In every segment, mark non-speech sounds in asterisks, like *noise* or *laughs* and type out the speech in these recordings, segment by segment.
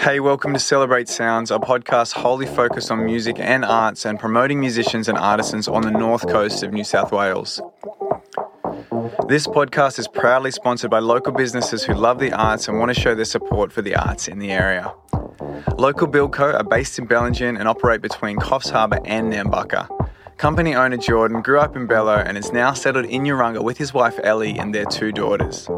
Hey, welcome to Celebrate Sounds, a podcast wholly focused on music and arts and promoting musicians and artisans on the north coast of New South Wales. This podcast is proudly sponsored by local businesses who love the arts and want to show their support for the arts in the area. Local Buildco are based in Bellingen and operate between Coffs Harbour and Nambucca. Company owner Jordan grew up in Bello and is now settled in Urunga with his wife Ellie and their two daughters.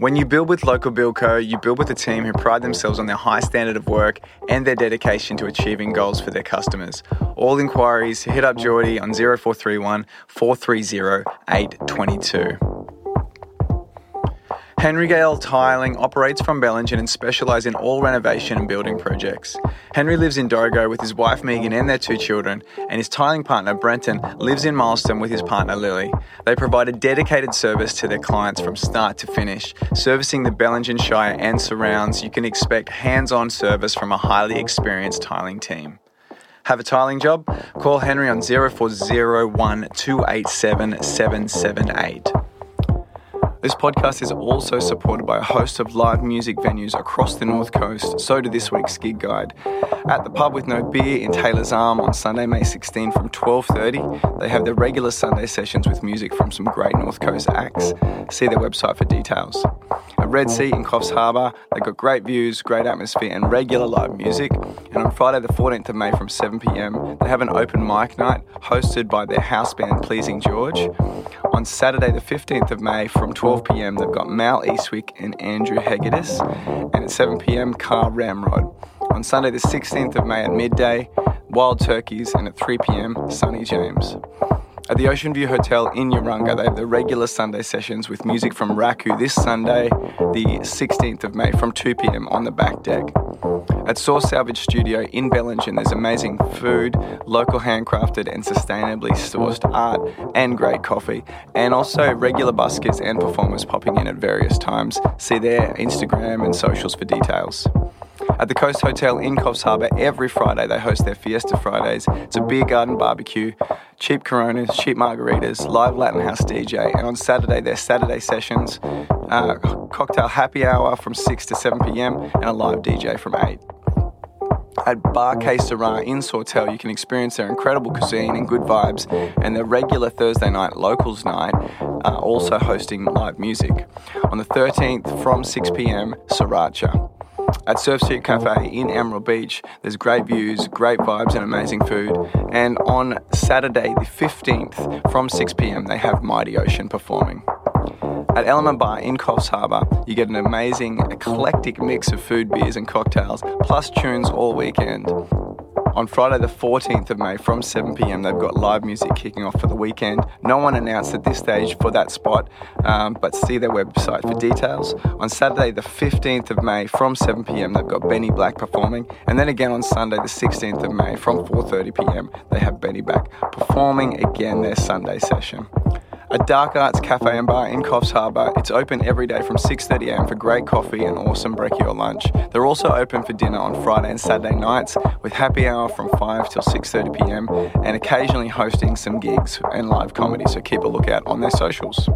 When you build with Local Build Co, you build with a team who pride themselves on their high standard of work and their dedication to achieving goals for their customers. All inquiries, hit up Geordie on 0431 430 822. Henry Gale Tiling operates from Bellingen and specialises in all renovation and building projects. Henry lives in Dorrigo with his wife Megan and their two children, and his tiling partner Brenton lives in Mylestom with his partner Lily. They provide a dedicated service to their clients from start to finish, servicing the Bellingen Shire and surrounds. You can expect hands-on service from a highly experienced tiling team. Have a tiling job? Call Henry on 0401 287 778. This podcast is also supported by a host of live music venues across the North Coast, so do this week's gig guide. At the pub with no beer in Taylor's Arm on Sunday, May 16 from 12.30, they have their regular Sunday sessions with music from some great North Coast acts. See their website for details. At Red Sea in Coffs Harbour, they've got great views, great atmosphere and regular live music. And on Friday the 14th of May from 7pm, they have an open mic night hosted by their house band Pleasing George. On Saturday the 15th of May from 12 12 pm, they've got Mal Eastwick and Andrew Hegedus, and at 7 pm, Carl Ramrod. On Sunday, the 16th of May at midday, Wild Turkeys, and at 3 pm, Sunny James. At the Ocean View Hotel in Urunga, they have the regular Sunday sessions with music from Raku this Sunday, the 16th of May, from 2 pm on the back deck. At Source Salvage Studio in Bellingen, there's amazing food, local handcrafted and sustainably sourced art, and great coffee, and also regular buskers and performers popping in at various times. See their Instagram and socials for details. At the Coast Hotel in Coffs Harbour, every Friday they host their Fiesta Fridays. It's a beer garden barbecue, cheap Coronas, cheap margaritas, live Latin House DJ, and on Saturday their Saturday sessions, uh, cocktail happy hour from 6 to 7 pm, and a live DJ from 8. At Bar Sera in Sawtell, you can experience their incredible cuisine and good vibes, and their regular Thursday night locals night, uh, also hosting live music. On the 13th from 6 pm, Sriracha. At Surf Street Cafe in Emerald Beach, there's great views, great vibes, and amazing food. And on Saturday, the 15th, from 6 pm, they have Mighty Ocean performing. At Element Bar in Coffs Harbour, you get an amazing, eclectic mix of food, beers, and cocktails, plus tunes all weekend. On Friday, the 14th of May, from 7 pm, they've got live music kicking off for the weekend. No one announced at this stage for that spot, um, but see their website for details. On Saturday, the 15th of May, from 7 pm, they've got Benny Black performing, and then again on Sunday, the 16th of May, from 4:30 pm, they have Benny Black performing again their Sunday session a dark arts cafe and bar in Coffs Harbour. It's open every day from 6.30am for great coffee and awesome brekkie or lunch. They're also open for dinner on Friday and Saturday nights with happy hour from 5 till 6.30pm and occasionally hosting some gigs and live comedy, so keep a lookout on their socials.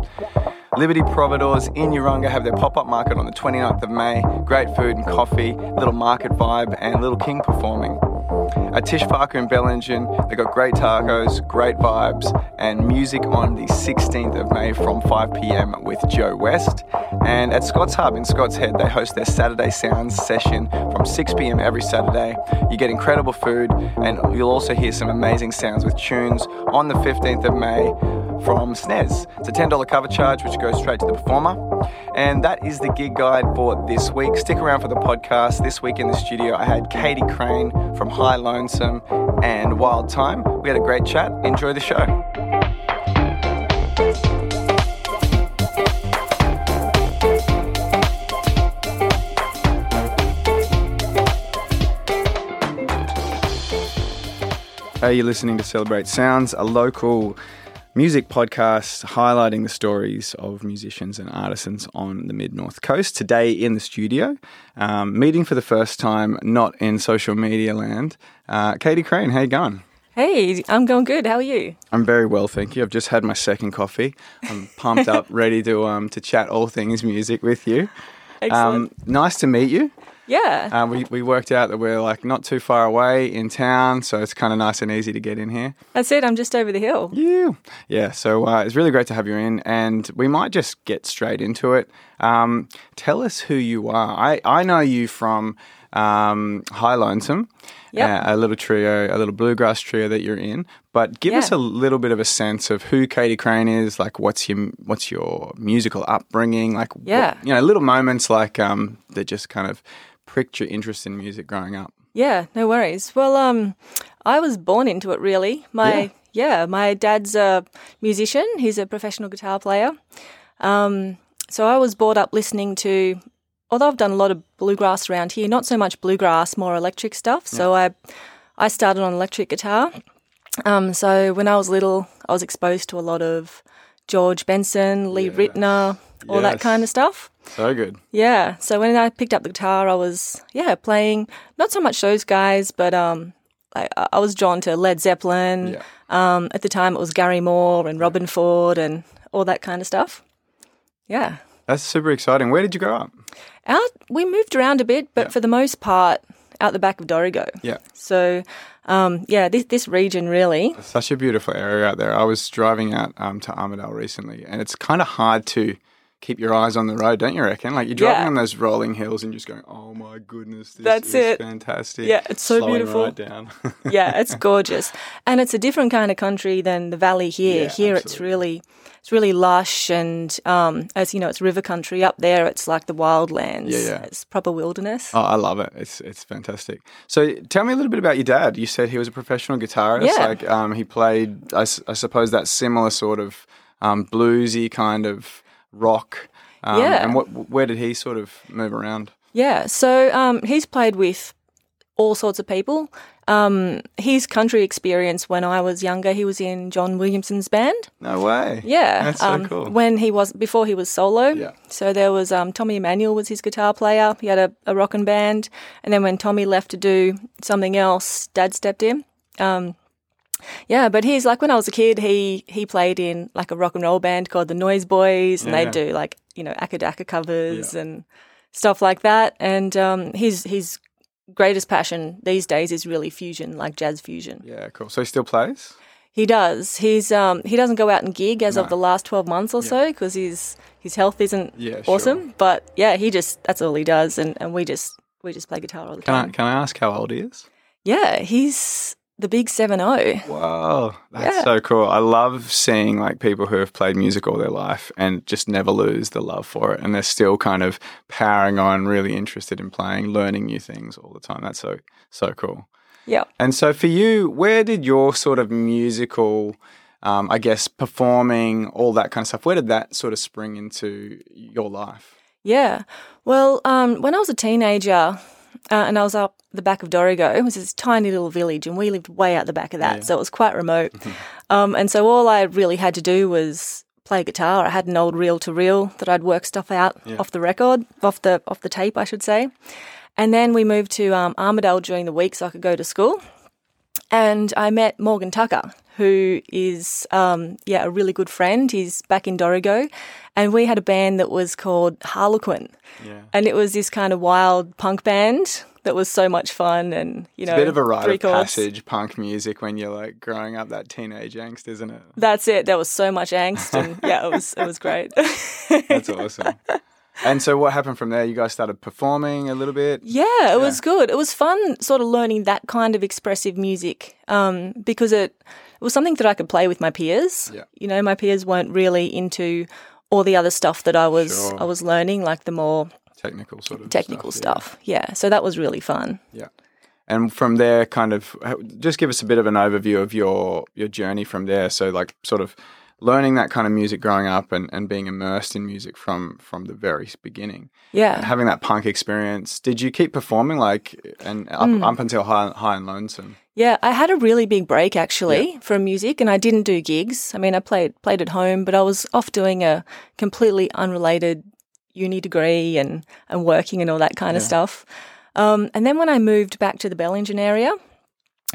Liberty Providores in Urunga have their pop-up market on the 29th of May. Great food and coffee, little market vibe and Little King performing. At Tish Parker in Bellingen, they've got great tacos, great vibes, and music on the 16th of May from 5 pm with Joe West. And at Scott's Hub in Scott's Head, they host their Saturday Sounds session from 6 pm every Saturday. You get incredible food, and you'll also hear some amazing sounds with tunes on the 15th of May from SNES. It's a $10 cover charge, which goes straight to the performer. And that is the gig guide for this week. Stick around for the podcast. This week in the studio, I had Katie Crane from High Lonesome and Wild Time. We had a great chat. Enjoy the show. Are you listening to Celebrate Sounds, a local music podcast highlighting the stories of musicians and artisans on the mid north coast. Today in the studio, um, meeting for the first time, not in social media land. Uh, Katie Crane, how you going? Hey, I'm going good. How are you? I'm very well, thank you. I've just had my second coffee. I'm pumped up, *laughs* ready to um, to chat all things music with you. Excellent. Um, nice to meet you. Yeah. Uh, we, we worked out that we're like not too far away in town, so it's kind of nice and easy to get in here. That's it. I'm just over the hill. You. Yeah, so uh, it's really great to have you in, and we might just get straight into it. Um, tell us who you are. I, I know you from um, High Lonesome, Yep. uh, a little trio, a little bluegrass trio that you're in. But give us a little bit of a sense of who Katie Crane is. Like, what's your what's your musical upbringing? Like, what- Yeah. you know, little moments like um, that just kind of pricked your interest in music growing up. Yeah, no worries. Well, um, I was born into it really. My yeah, my dad's a musician. He's a professional guitar player. Um, so I was brought up listening to. Although I've done a lot of bluegrass around here, not so much bluegrass, more electric stuff. So I, I started on electric guitar. Um, so when I was little, I was exposed to a lot of George Benson, Lee Yes. Ritenour, all that kind of stuff. So good. Yeah. So when I picked up the guitar, I was yeah playing not so much those guys, but um, I, I was drawn to Led Zeppelin. Yeah. Um, at the time, it was Gary Moore and Robben Ford and all that kind of stuff. Yeah. That's super exciting. Where did you grow up? Out we moved around a bit, but Yeah. for the most part, out the back of Dorrigo. Yeah. So um, yeah, this this region really. Such a beautiful area out there. I was driving out um, to Armidale recently, and it's kind of hard to keep your eyes on the road, don't you reckon? Like you're driving Yeah. on those rolling hills and just going, "Oh my goodness, this That's is it. fantastic." Yeah, it's so Slowing beautiful. Right down. *laughs* yeah, it's gorgeous, and it's a different kind of country than the valley here. Yeah, here, it's really, it's really lush, and um, as you know, it's river country. Up there, it's like the wildlands. Yeah, yeah. It's proper wilderness. oh, I love it. It's it's fantastic. So, tell me a little bit about your dad. You said he was a professional guitarist. Yeah. Like, um, he played. I suppose that similar sort of um, bluesy kind of rock. Um, Yeah. And what? Where did he sort of move around? Yeah, so um, he's played with all sorts of people. Um, his country experience when I was younger, he was in John Williamson's band. No way. Yeah, That's so um, cool. When he was before he was solo. Yeah. So there was um, Tommy Emmanuel was his guitar player. He had a, a rockin' band, and then when Tommy left to do something else, Dad stepped in. Um, yeah, but he's like when I was a kid, he he played in like a rock and roll band called the Noise Boys, and Yeah, they'd do like you know Acca Dacca covers Yeah. and stuff like that. And um, his his greatest passion these days is really fusion, like jazz fusion. Yeah, cool. So he still plays? He does. He's um he doesn't go out and gig as No. of the last twelve months or so because his his health isn't Yeah, sure. awesome. But yeah, he just that's all he does, and, and we just we just play guitar all the Can I time. can I ask how old he is? Yeah, he's the big seven oh. zero. Wow, that's Yeah. so cool. I love seeing like people who have played music all their life and just never lose the love for it, and they're still kind of powering on, really interested in playing, learning new things all the time. That's so so cool. Yeah. And so for you, where did your sort of musical, um, I guess, performing, all that kind of stuff, where did that sort of spring into your life? Yeah. Well, um, when I was a teenager uh, and I was up the back of Dorrigo, it was this tiny little village and we lived way out the back of that. Yeah. So it was quite remote. *laughs* um, and so all I really had to do was play guitar. I had an old reel to reel that I'd work stuff out Yeah. off the record, off the off the tape, I should say. And then we moved to um, Armidale during the week so I could go to school. And I met Morgan Tucker, who is, um, yeah, a really good friend. He's back in Dorrigo. And we had a band that was called Harlequin. Yeah. And it was this kind of wild punk band that was so much fun. And, you It's know, a bit of a rite of passage, punk music, when you're like growing up that teenage angst, isn't it? That's it. There was so much angst. And *laughs* yeah, it was, it was great. That's awesome. *laughs* And so, what happened from there? You guys started performing a little bit. Yeah, it was good. It was fun sort of learning that kind of expressive music um, because it, it was something that I could play with my peers. Yeah. You know, my peers weren't really into all the other stuff that I was Sure. I was learning, like the more Technical sort of technical stuff. stuff. Yeah. So that was really fun. Yeah. yeah. And from there, kind of, just give us a bit of an overview of your your journey from there. So, like, sort of learning that kind of music growing up and, and being immersed in music from from the very beginning. Yeah. Having that punk experience, did you keep performing like and up, Mm. up until high, high and lonesome? Yeah, I had a really big break actually from music and I didn't do gigs. I mean, I played played at home, but I was off doing a completely unrelated uni degree and and working and all that kind of stuff. Um, and then when I moved back to the Bellingen area,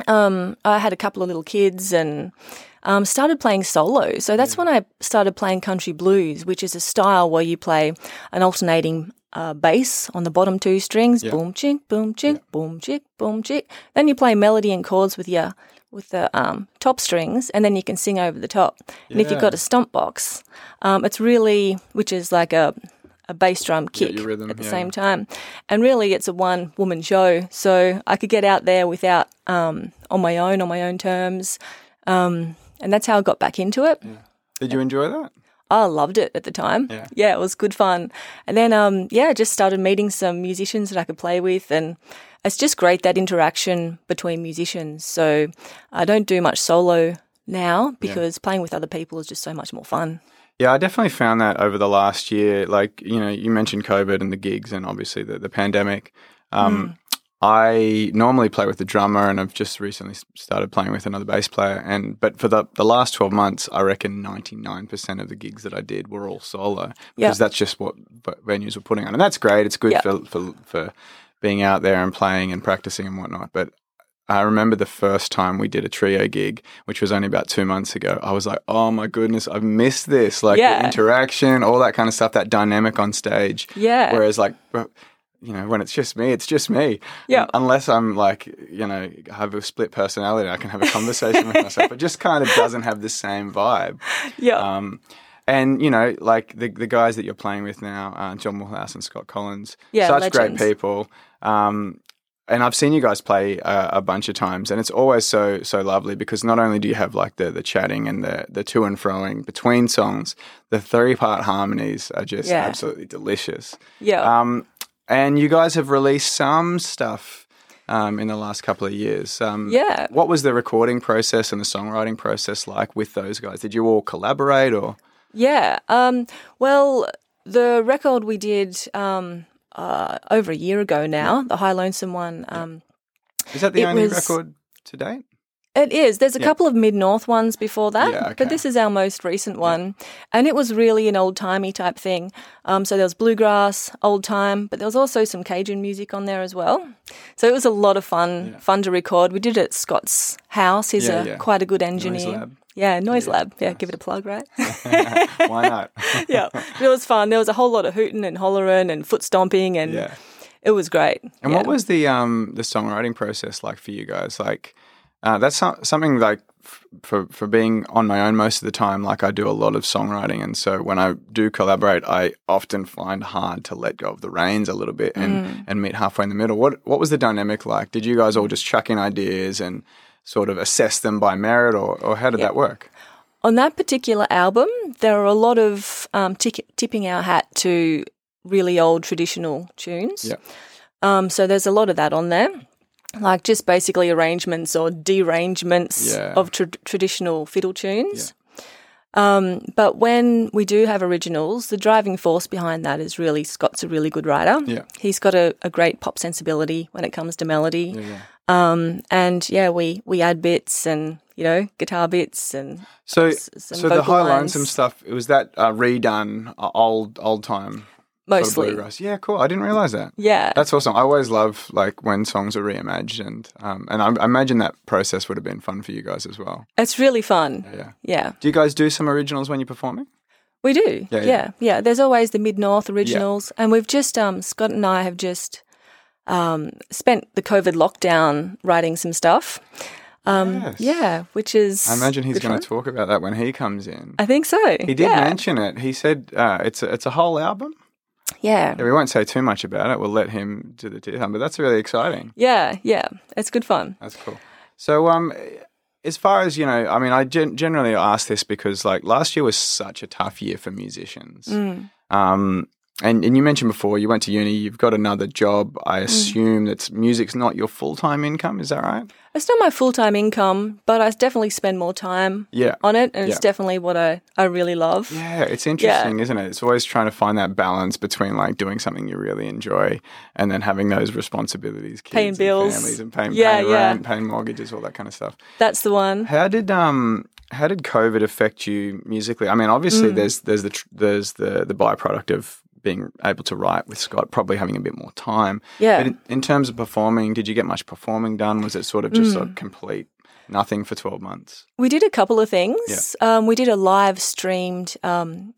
um, I had a couple of little kids and um, started playing solo. So that's when I started playing country blues, which is a style where you play an alternating uh, bass on the bottom two strings, boom chick, boom chick, boom chick, boom chick. Then you play melody and chords with your with the um, top strings, and then you can sing over the top. And if you've got a stomp box, um, it's really which is like a a bass drum kick your rhythm, at the yeah. same time. And really, it's a one woman show, so I could get out there without um, on my own, on my own terms, um, and that's how I got back into it. Did you enjoy that? I loved it at the time. Yeah. it was good fun. And then, um, yeah, I just started meeting some musicians that I could play with, and it's just great that interaction between musicians. So I don't do much solo now because playing with other people is just so much more fun. Yeah, I definitely found that over the last year. Like, you know, you mentioned COVID and the gigs and obviously the, the pandemic. Um, I normally play with the drummer and I've just recently started playing with another bass player. And but for the, the last 12 months, I reckon 99% of the gigs that I did were all solo because that's just what venues were putting on. And that's great. It's good Yeah. for, for, for being out there and playing and practicing and whatnot. But I remember the first time we did a trio gig, which was only about two months ago. I was like, oh my goodness, I've missed this. Like Yeah. the interaction, all that kind of stuff, that dynamic on stage. Yeah. Whereas, like, you know, when it's just me, it's just me. Yeah. Un- Unless I'm like, you know, have a split personality, I can have a conversation with myself. It just kind of doesn't have the same vibe. yeah. Um, and you know, like the the guys that you're playing with now, uh, John Mulhouse and Scott Collins, Yeah, such great people. Um, and I've seen you guys play uh, a bunch of times, and it's always so so lovely because not only do you have like the the chatting and the the to and froing between songs, the three part harmonies are just Yeah. absolutely delicious. yeah. Um, and you guys have released some stuff um, in the last couple of years. Um, Yeah. What was the recording process and the songwriting process like with those guys? Did you all collaborate or? Yeah. Um, well, the record we did um, uh, over a year ago now, the High Lonesome one, um, Is that the only was- record to date? It is. There's a Yeah. couple of mid north ones before that, Yeah, okay. but this is our most recent one. And it was really an old timey type thing. Um, so there was bluegrass, old time, but there was also some Cajun music on there as well. So it was a lot of fun, fun to record. We did it at Scott's house. He's Yeah, a yeah. quite a good engineer. Lab. Yeah, Noise Lab. Yeah, give it a plug, right? *laughs* Why not? *laughs* yeah, it was fun. There was a whole lot of hooting and hollering and foot stomping, and yeah. it was great. And yeah. what was the um the songwriting process like for you guys? Like, uh, that's so- something like f- for for being on my own most of the time. Like I do a lot of songwriting, and so when I do collaborate, I often find hard to let go of the reins a little bit and Mm. and meet halfway in the middle. What what was the dynamic like? Did you guys all just chuck in ideas and sort of assess them by merit, or or how did that work? On that particular album, there are a lot of um, tick- tipping our hat to really old traditional tunes. Yeah. Um, so there's a lot of that on there, like just basically arrangements or derangements Yeah. of tra- traditional fiddle tunes. Um, but when we do have originals, the driving force behind that is really Scott's a really good writer. Yeah. He's got a, a great pop sensibility when it comes to melody. Yeah. Um, and yeah, we, we add bits and, you know, guitar bits and So, s- so the high lines. lonesome stuff it was that uh, redone uh, old old time mostly. Yeah, cool. I didn't realize that. Yeah. That's awesome. I always love like when songs are reimagined, um, and I, I imagine that process would have been fun for you guys as well. It's really fun. Yeah. Yeah. Do you guys do some originals when you're performing? We do. Yeah, Yeah, yeah. yeah. There's always the Mid North originals. And we've just, um, Scott and I have just um, spent the COVID lockdown writing some stuff. Um, Yes. Yeah, which is. I imagine he's going to talk about that when he comes in. I think so. He did mention it. He said uh, it's a, it's a whole album. Yeah. Yeah, we won't say too much about it. We'll let him do the detail, but that's really exciting. Yeah, yeah. It's good fun. That's cool. So, um, as far as you know, I mean, I gen- generally ask this because like last year was such a tough year for musicians. Mm. Um, and, and you mentioned before you went to uni, you've got another job. Mm. I assume that music's not your full time income. Is that right? It's not my full time income, but I definitely spend more time Yeah. on it. And Yeah. it's definitely what I, I really love. Yeah, it's interesting, isn't it? It's always trying to find that balance between like doing something you really enjoy and then having those responsibilities, kids Paying and bills. families, and paying, Yeah, paying yeah. rent, paying mortgages, all that kind of stuff. That's the one. How did um how did COVID affect you musically? I mean, Mm. obviously there's there's the tr- there's the the byproduct of being able to write with Scott, probably having a bit more time. Yeah. But in, in terms of performing, did you get much performing done? Was it sort of just Mm. sort of complete nothing for 12 months. We did a couple of things. Um, we did a live streamed um,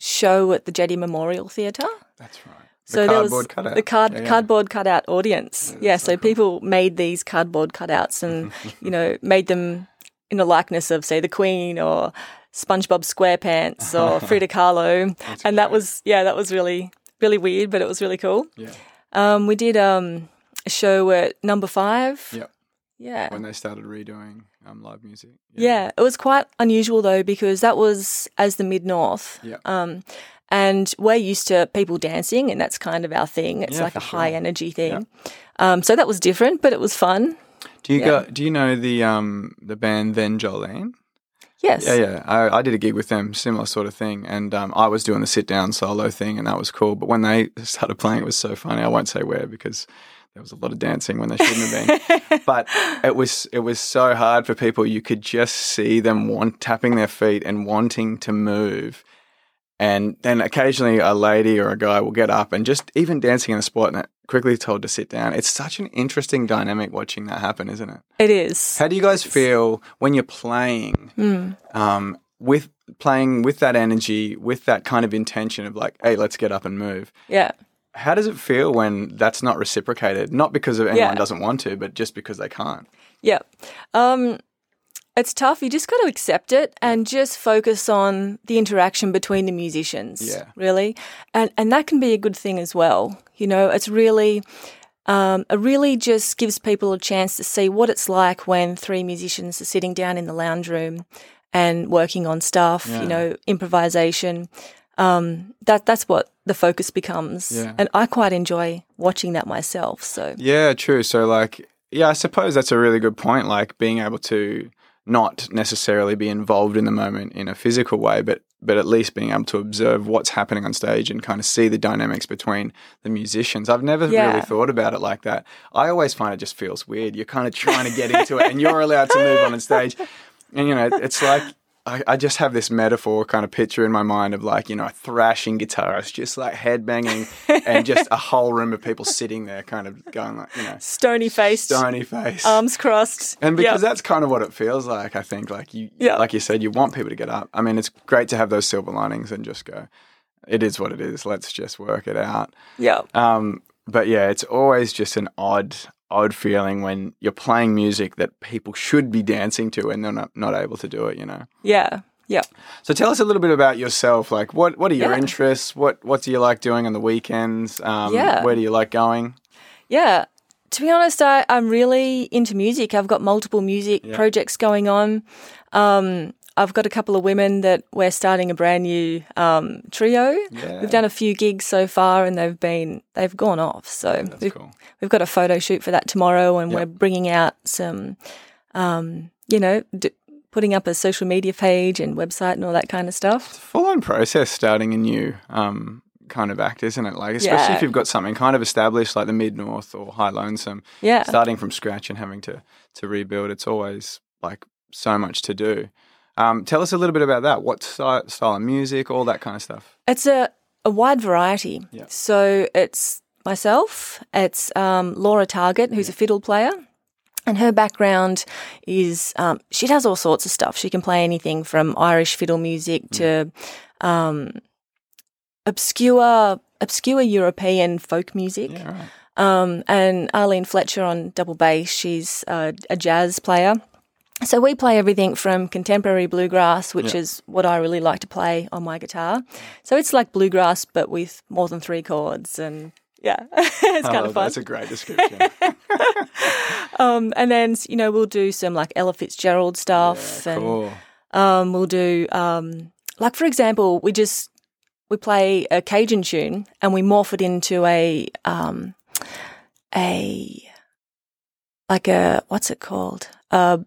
show at the Jetty Memorial Theatre. That's right. The So there was cutout. the card Yeah, yeah. cardboard cutout audience. Yeah, so, people made these cardboard cutouts and *laughs* you know made them in the likeness of say the Queen or SpongeBob SquarePants or *laughs* Frida Kahlo, and that was yeah that was really really weird, but it was really cool. Yeah. Um, we did um, a show at Number Five. Yep. Yeah. When they started redoing um, live music. Yeah, it was quite unusual though because that was as the mid north. Yeah. Um, and we're used to people dancing, and that's kind of our thing. It's Yeah, like a high energy thing. Um, so that was different, but it was fun. Do you Yeah. go, do you know the um the band Then Jolene? Yes. Yeah, yeah. I, I did a gig with them, similar sort of thing, and um, I was doing the sit down solo thing, and that was cool. But when they *laughs* started playing, it was so funny. I won't say where because there was a lot of dancing when there shouldn't have been. *laughs* but it was it was so hard for people. You could just see them want tapping their feet and wanting to move. And then occasionally a lady or a guy will get up and just even dancing in a spot and quickly told to sit down. It's such an interesting dynamic watching that happen, isn't it? It is. How do you guys feel when you're playing Mm. um, with playing with that energy, with that kind of intention of like, hey, let's get up and move? Yeah. How does it feel when that's not reciprocated? Not because of anyone Yeah. doesn't want to, but just because they can't. Yeah. Um, it's tough. You just got to accept it and just focus on the interaction between the musicians. Yeah. Really. And and that can be a good thing as well. You know, it's really um, it really just gives people a chance to see what it's like when three musicians are sitting down in the lounge room and working on stuff, Yeah. you know, improvisation. Um, that that's what the focus becomes. Yeah. And I quite enjoy watching that myself. So Yeah, true. So, like, yeah, I suppose that's a really good point. Like, being able to not necessarily be involved in the moment in a physical way, but but at least being able to observe what's happening on stage and kind of see the dynamics between the musicians. I've never Yeah. really thought about it like that. I always find it just feels weird. You're kind of trying to get into it, and you're allowed to move on stage, and you know, it's like. I, I just have this metaphor kind of picture in my mind of like, you know, a thrashing guitarist, just like headbanging and just a whole room of people sitting there kind of going like, you know, stony faced, stony faced, arms crossed. and because Yeah. that's kind of what it feels like, I think, like you, Yeah. like you said, you want people to get up. I mean, it's great to have those silver linings and just go, it is what it is. Let's just work it out. yeah. Um, but yeah, it's always just an odd, odd feeling when you're playing music that people should be dancing to and they're not, not able to do it, you know? Yeah. Yeah. So tell us a little bit about yourself. Like, what what are your Yeah. interests? What what do you like doing on the weekends? Um, Yeah. Where do you like going? Yeah. To be honest, I, I'm really into music. I've got multiple music Yeah. projects going on. Um, I've got a couple of women that we're starting a brand new um, trio. Yeah. We've done a few gigs so far, and they've been they've gone off. So That's we've, cool. we've got a photo shoot for that tomorrow, and Yep. we're bringing out some, um, you know, d- putting up a social media page and website and all that kind of stuff. Full on process starting a new um, kind of act, isn't it? Like, especially Yeah. if you've got something kind of established like the Mid North or High Lonesome, Yeah. starting from scratch and having to to rebuild. It's always like so much to do. Um, tell us a little bit about that. What style, style of music, all that kind of stuff. It's a, a wide variety. Yeah. So it's myself, it's um, Laura Target, who's a fiddle player. And her background is um, she does all sorts of stuff. She can play anything from Irish fiddle music to um, obscure obscure European folk music. Yeah, right. Um, and Arlene Fletcher on double bass, she's uh, a jazz player. So we play everything from contemporary bluegrass, which Yeah. is what I really like to play on my guitar. So it's like bluegrass, but with more than three chords, and yeah, *laughs* it's kind Oh, of fun. That's a great description. *laughs* Um, and then you know we'll do some like Ella Fitzgerald stuff, Yeah, and um, we'll do um, like for example, we just we play a Cajun tune and we morph it into a um, a like a what's it called a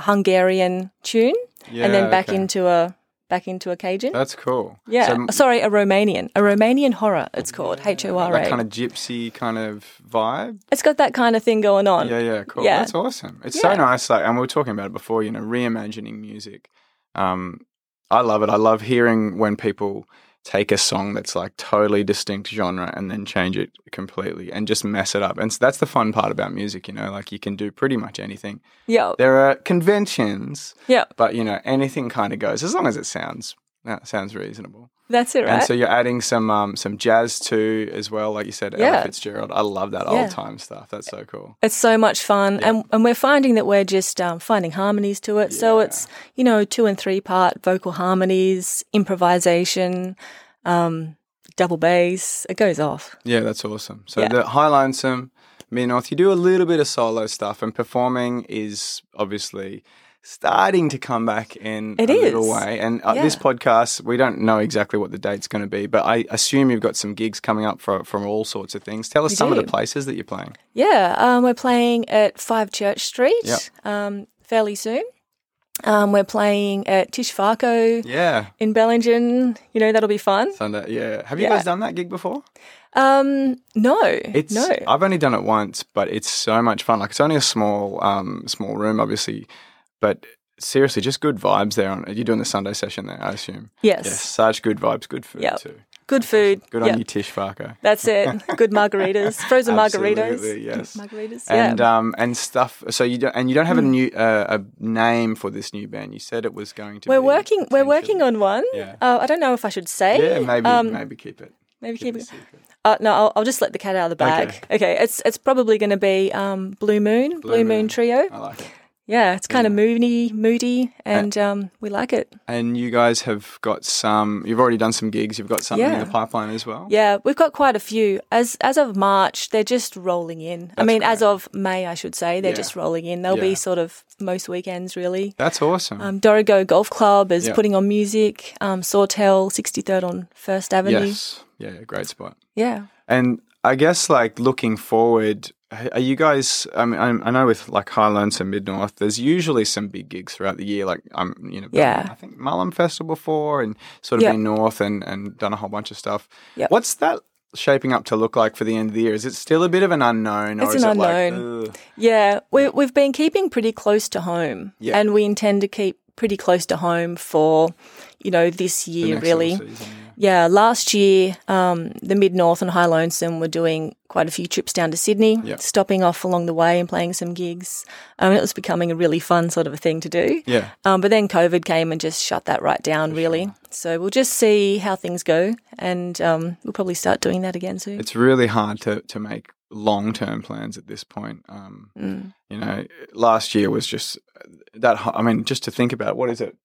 Hungarian tune, Yeah, and then back okay. into a back into a Cajun. That's cool. yeah, So, sorry, a Romanian, a Romanian hora. It's called H O R that kind of gypsy kind of vibe. It's got that kind of thing going on. Yeah, yeah, cool. Yeah. That's awesome. It's so nice. Like, and we were talking about it before. You know, reimagining music. Um, I love it. I love hearing when people take a song that's like totally distinct genre and then change it completely and just mess it up. And so that's the fun part about music, you know, like you can do pretty much anything. Yeah. There are conventions, Yeah. but you know, anything kind of goes as long as it sounds that sounds reasonable. That's it, right? And so you're adding some um, some jazz too as well, like you said, Ella Fitzgerald. I love that Yeah. old time stuff. That's so cool. It's so much fun, and and we're finding that we're just um, finding harmonies to it. So it's you know two and three part vocal harmonies, improvisation, um, double bass. It goes off. Yeah, that's awesome. So Yeah. the High Lonesome, Mid North, you do a little bit of solo stuff, and performing is obviously starting to come back in It a little way. And uh, this podcast, we don't know exactly what the date's going to be, but I assume you've got some gigs coming up for from all sorts of things. Tell us We some of the places that you're playing. Yeah, um, we're playing at Five Church Street Yep. um, fairly soon. Um, we're playing at Tish Farco Yeah, in Bellingen. You know that'll be fun. Sunday. Yeah, have you Yeah. guys done that gig before? Um, no, It's no. I've only done it once, but it's so much fun. Like it's only a small um small room, obviously, but seriously, just good vibes there. On you're doing the Sunday session there, I assume. Yes, Yes, such good vibes, good food Yep. too. good food. Good Yep. on you, Tish Farco. That's it. *laughs* Good margaritas, frozen margaritas. Absolutely, yes. margaritas. And yeah. um and stuff. So you don't and you don't have a new uh, a name for this new band. You said it was going to. we're be working. We're working on one. Yeah. Uh, I don't know if I should say. Yeah, maybe Um, maybe keep it. maybe Keep keep it it. Uh, no, I'll, I'll just let the cat out of the bag. Okay, okay it's it's probably going to be um, Blue Moon, Blue, Moon. Moon. Trio. I like it. Yeah, it's kind of moody, moody, and um, we like it. And you guys have got some. You've already done some gigs. You've got something in the pipeline as well. Yeah, we've got quite a few. As as of March, they're just rolling in. I That's mean, as of May, I should say, they're Yeah. just rolling in. They'll Yeah. be sort of most weekends, really. That's awesome. Um, Dorrigo Golf Club is Yeah. putting on music. Um, Sawtell, 63rd on First Avenue. yes. Yeah, yeah, great spot. Yeah. And I guess like looking forward, are you guys? I mean, I, I know with like Highlands and Mid North, there's usually some big gigs throughout the year. Like I'm, you know, Yeah. I think Mullum Festival before, and sort of Yeah. been north and and done a whole bunch of stuff. Yep. What's that shaping up to look like for the end of the year? Is it still a bit of an unknown, or It's an it like, unknown. ugh, Yeah, we, we've been keeping pretty close to home, Yeah. and we intend to keep pretty close to home for, you know, this year really. season, yeah. Yeah, last year, um, the Mid North and High Lonesome were doing quite a few trips down to Sydney, stopping off along the way and playing some gigs. Um, it was becoming a really fun sort of a thing to do. Yeah. Um, but then COVID came and just shut that right down, really. So we'll just see how things go, and um, we'll probably start doing that again soon. It's really hard to to make long term plans at this point. Um, Mm. You know, last year was just that. I mean, just to think about what is it?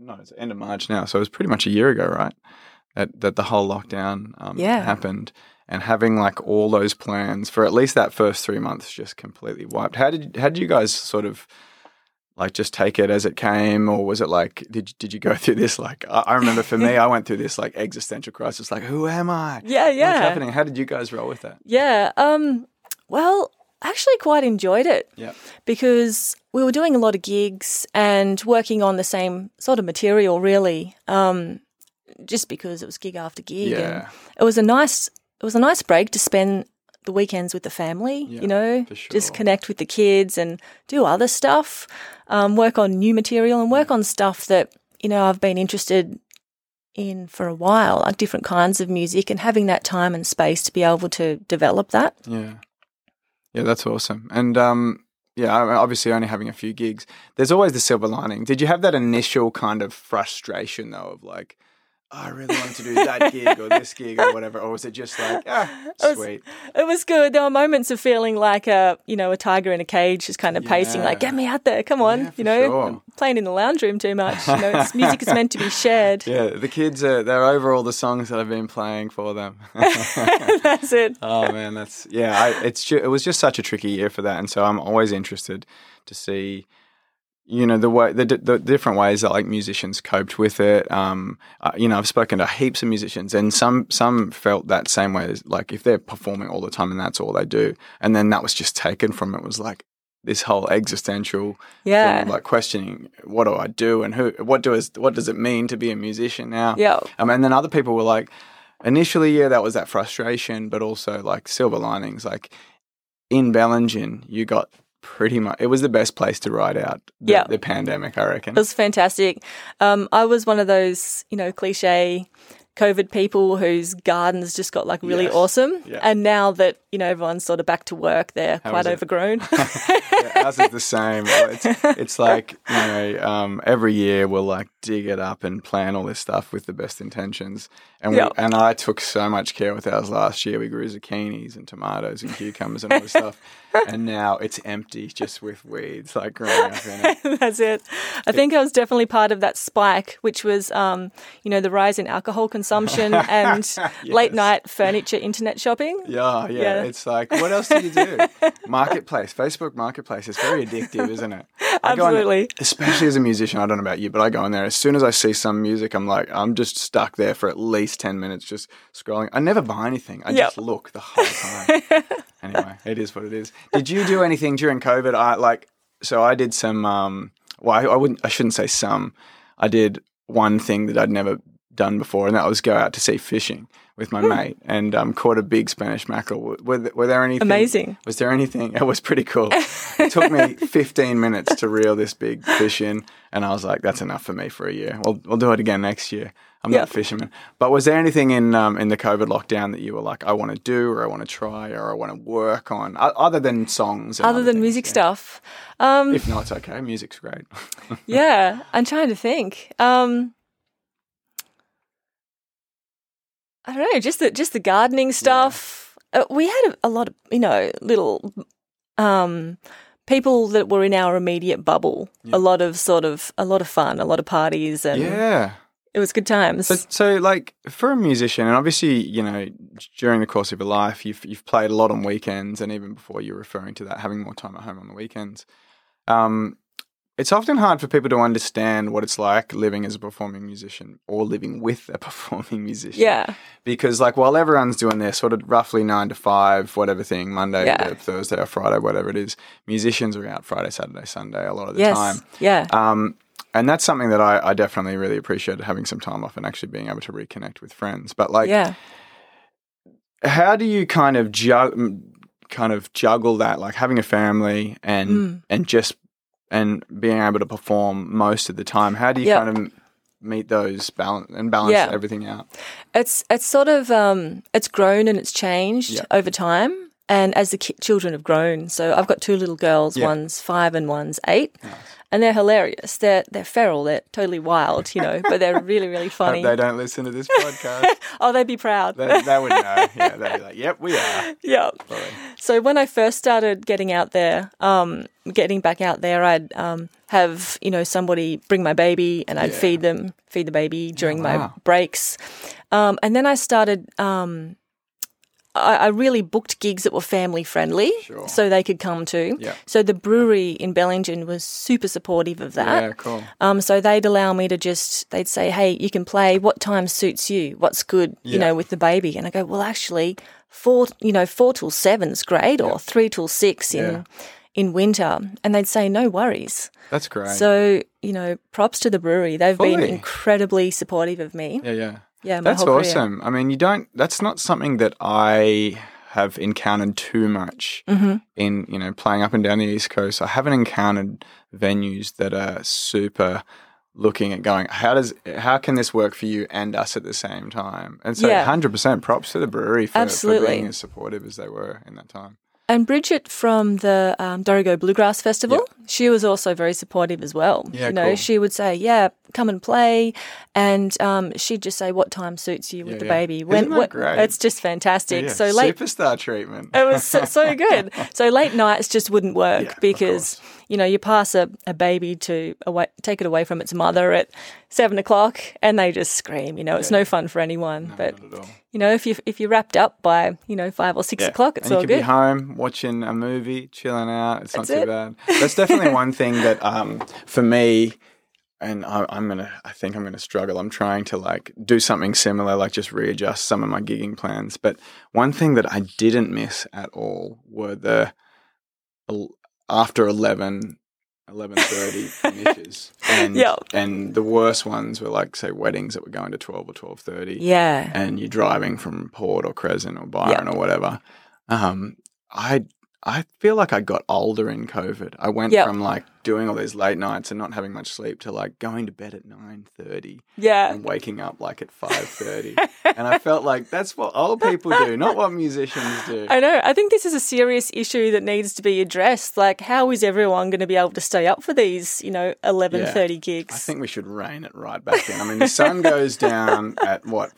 No, it's end of March now, so it was pretty much a year ago, right? That that the whole lockdown um, Yeah. happened, and having like all those plans for at least that first three months just completely wiped. How did how did you guys sort of like just take it as it came, or was it like did did you go *laughs* through this? Like I, I remember for me, I went through this like existential crisis, like who am I? *laughs* Yeah, yeah. What's happening? How did you guys roll with that? Yeah. Um, well, I actually quite enjoyed it Yeah. because we were doing a lot of gigs and working on the same sort of material, really. Um, just because it was gig after gig, and Yeah. it was a nice, it was a nice break to spend the weekends with the family. Yeah, you know, sure. just connect with the kids and do other stuff, um, work on new material and work on stuff that you know I've been interested in for a while, like different kinds of music, and having that time and space to be able to develop that. Yeah. Yeah, that's awesome. And um yeah, obviously only having a few gigs. There's always the silver lining. Did you have that initial kind of frustration though of like "Oh, I really wanted to do that gig or this gig or whatever, or was it just like, ah, sweet? It was good. There were moments of feeling like a, you know, a tiger in a cage, just kind of pacing, like, "Get me out there, come on!" Yeah, you know, sure. Playing in the lounge room too much. You know, it's, music is meant to be *laughs* shared. Yeah, the kids are they're over all the songs that I've been playing for them. *laughs* That's it. *laughs* oh man, that's yeah. I, it's ju- it was just such a tricky year for that, and so I'm always interested to see, you know, the way the, the different ways that like musicians coped with it. Um, uh, you know, I've spoken to heaps of musicians, and some some felt that same way. As, like if they're performing all the time and that's all they do, and then that was just taken from it was like this whole existential Yeah. of like questioning what do I do and who what do is what does it mean to be a musician now? Yeah. Um, and then other people were like, initially, yeah, that was that frustration, but also like silver linings. Like in Bellingen, you got pretty much, it was the best place to ride out the, Yeah. the pandemic, I reckon. It was fantastic. Um, I was one of those, you know, cliche COVID people whose gardens just got like really Yes. awesome. Yeah. And now that, you know, everyone's sort of back to work, they're How quite overgrown. *laughs* Yeah, ours is the same. It's, it's like you know, um, every year we'll like dig it up and plan all this stuff with the best intentions. And we, Yeah. and I took so much care with ours last year. We grew zucchinis and tomatoes and cucumbers and all this stuff. *laughs* And now it's empty, just with weeds like growing up in it. *laughs* That's it. I think I was definitely part of that spike, which was, um, you know, the rise in alcohol consumption *laughs* and late night furniture internet shopping. Yeah, yeah, Yeah. It's like, what else do you do? *laughs* Marketplace, Facebook Marketplace. It's very addictive, isn't it? I on there- Absolutely. especially as a musician. I don't know about you, but I go in there. As soon as I see some music, I'm like, I'm just stuck there for at least 10 minutes just scrolling. I never buy anything. I Yep. just look the whole time. *laughs* anyway, it is what it is. Did you do anything during COVID? I like, so I did some, um, well, I, I wouldn't, I shouldn't say some. I did one thing that I'd never done before, and that was go out to sea fishing with my mate and um, caught a big Spanish mackerel. Were, were, there- anything? Amazing. Was there anything? It was pretty cool. It took me *laughs* 15 minutes to reel this big fish in, and I was like, "That's enough for me for a year. We'll we'll do it again next year." I'm not a fisherman, but was there anything in um, in the COVID lockdown that you were like, "I want to do, or I want to try, or I want to work on," other than songs? And Other than things, music yeah. stuff. Um, If not, it's okay. Music's great. *laughs* yeah, I'm trying to think. Um, I don't know, just the just the gardening stuff. Uh, we had a, a lot of you know little um, people that were in our immediate bubble. A lot of sort of a lot of fun, a lot of parties, and yeah. it was good times. So, so, like for a musician, and obviously, you know, during the course of your life, you've you've played a lot on weekends, and even before you're referring to that, having more time at home on the weekends. Um, it's often hard for people to understand what it's like living as a performing musician or living with a *laughs* performing musician. yeah, Because, like, while everyone's doing their sort of roughly nine to five, whatever thing, Monday Yeah. Thursday or Friday, whatever it is, musicians are out Friday, Saturday, Sunday a lot of the yes, time. yeah, Um, and that's something that I, I definitely really appreciated having some time off and actually being able to reconnect with friends. But like, yeah. how do you kind of jug- kind of juggle that, like having a family and Mm. and just and being able to perform most of the time? How do you Yeah. kind of meet those balance and balance Yeah. everything out? It's it's sort of um, it's grown and it's changed Yeah. over time, and as the ki- children have grown. So I've got two little girls. Yeah. One's five and one's eight, and they're hilarious. They're they're feral. They're totally wild, you know, but they're really really *laughs* funny. Hope they don't listen to this podcast. *laughs* oh, they'd be proud. they, they would know. *laughs* Yeah, they'd be like, "Yep, we are." yeah. Sorry. So when I first started getting out there, um, getting back out there, I'd um, have you know somebody bring my baby, and I'd Yeah. feed them, feed the baby during my wow. breaks, um, and then I started. Um, I, I really booked gigs that were family friendly, Sure. so they could come too. Yeah. So the brewery in Bellingen was super supportive of that. Yeah, cool. Um, so they'd allow me to just, they'd say, hey, you can play. What time suits you? What's good, yeah. you know, with the baby? And I go, well, actually, four, you know, four till seven's great, or three till six in Yeah. in winter. And they'd say, no worries. That's great. So you know, props to the brewery. They've been incredibly supportive of me. yeah, yeah. Yeah, my That's awesome. I mean, you don't. That's not something that I have encountered too much Mm-hmm. in you know playing up and down the east coast. I haven't encountered venues that are super looking at going how does how can this work for you and us at the same time and so Yeah. 100% props to the brewery for, for being as supportive as they were in that time And Bridget from the um, Dorrigo Bluegrass Festival, she was also very supportive as well. Yeah, you know, cool. she would say, "Yeah, come and play," and um, she'd just say, "What time suits you with Yeah, the yeah. baby?" That great? It's just fantastic. So late. superstar treatment It was so, so *laughs* good. So late nights just wouldn't work because you know you pass a, a baby to away, take it away from its mother at seven o'clock, and they just scream. You know, it's no fun for anyone. but at all. you know, if you if you're wrapped up by you know five or six o'clock, it's and you all could good. be home watching a movie, chilling out. It's That's not too it. bad. That's definitely one thing that, um, for me, and I, I'm gonna. I think I'm gonna struggle. I'm trying to like do something similar, like just readjust some of my gigging plans. But one thing that I didn't miss at all were the after 11 11.30 *laughs* finishes and Yeah. and the worst ones were like say weddings that were going to 12 or 12.30 yeah. and you're driving from Port or Crescent or Byron or whatever, um, I I feel like I got older in COVID. I went Yep. from like doing all these late nights and not having much sleep to like going to bed at nine thirty Yeah. and waking up like at five thirty. *laughs* and I felt like that's what old people do, not what musicians do. I know. I think this is a serious issue that needs to be addressed. Like, how is everyone going to be able to stay up for these, you know, eleven thirty gigs? I think we should rein it right back in. I mean, the sun goes down at what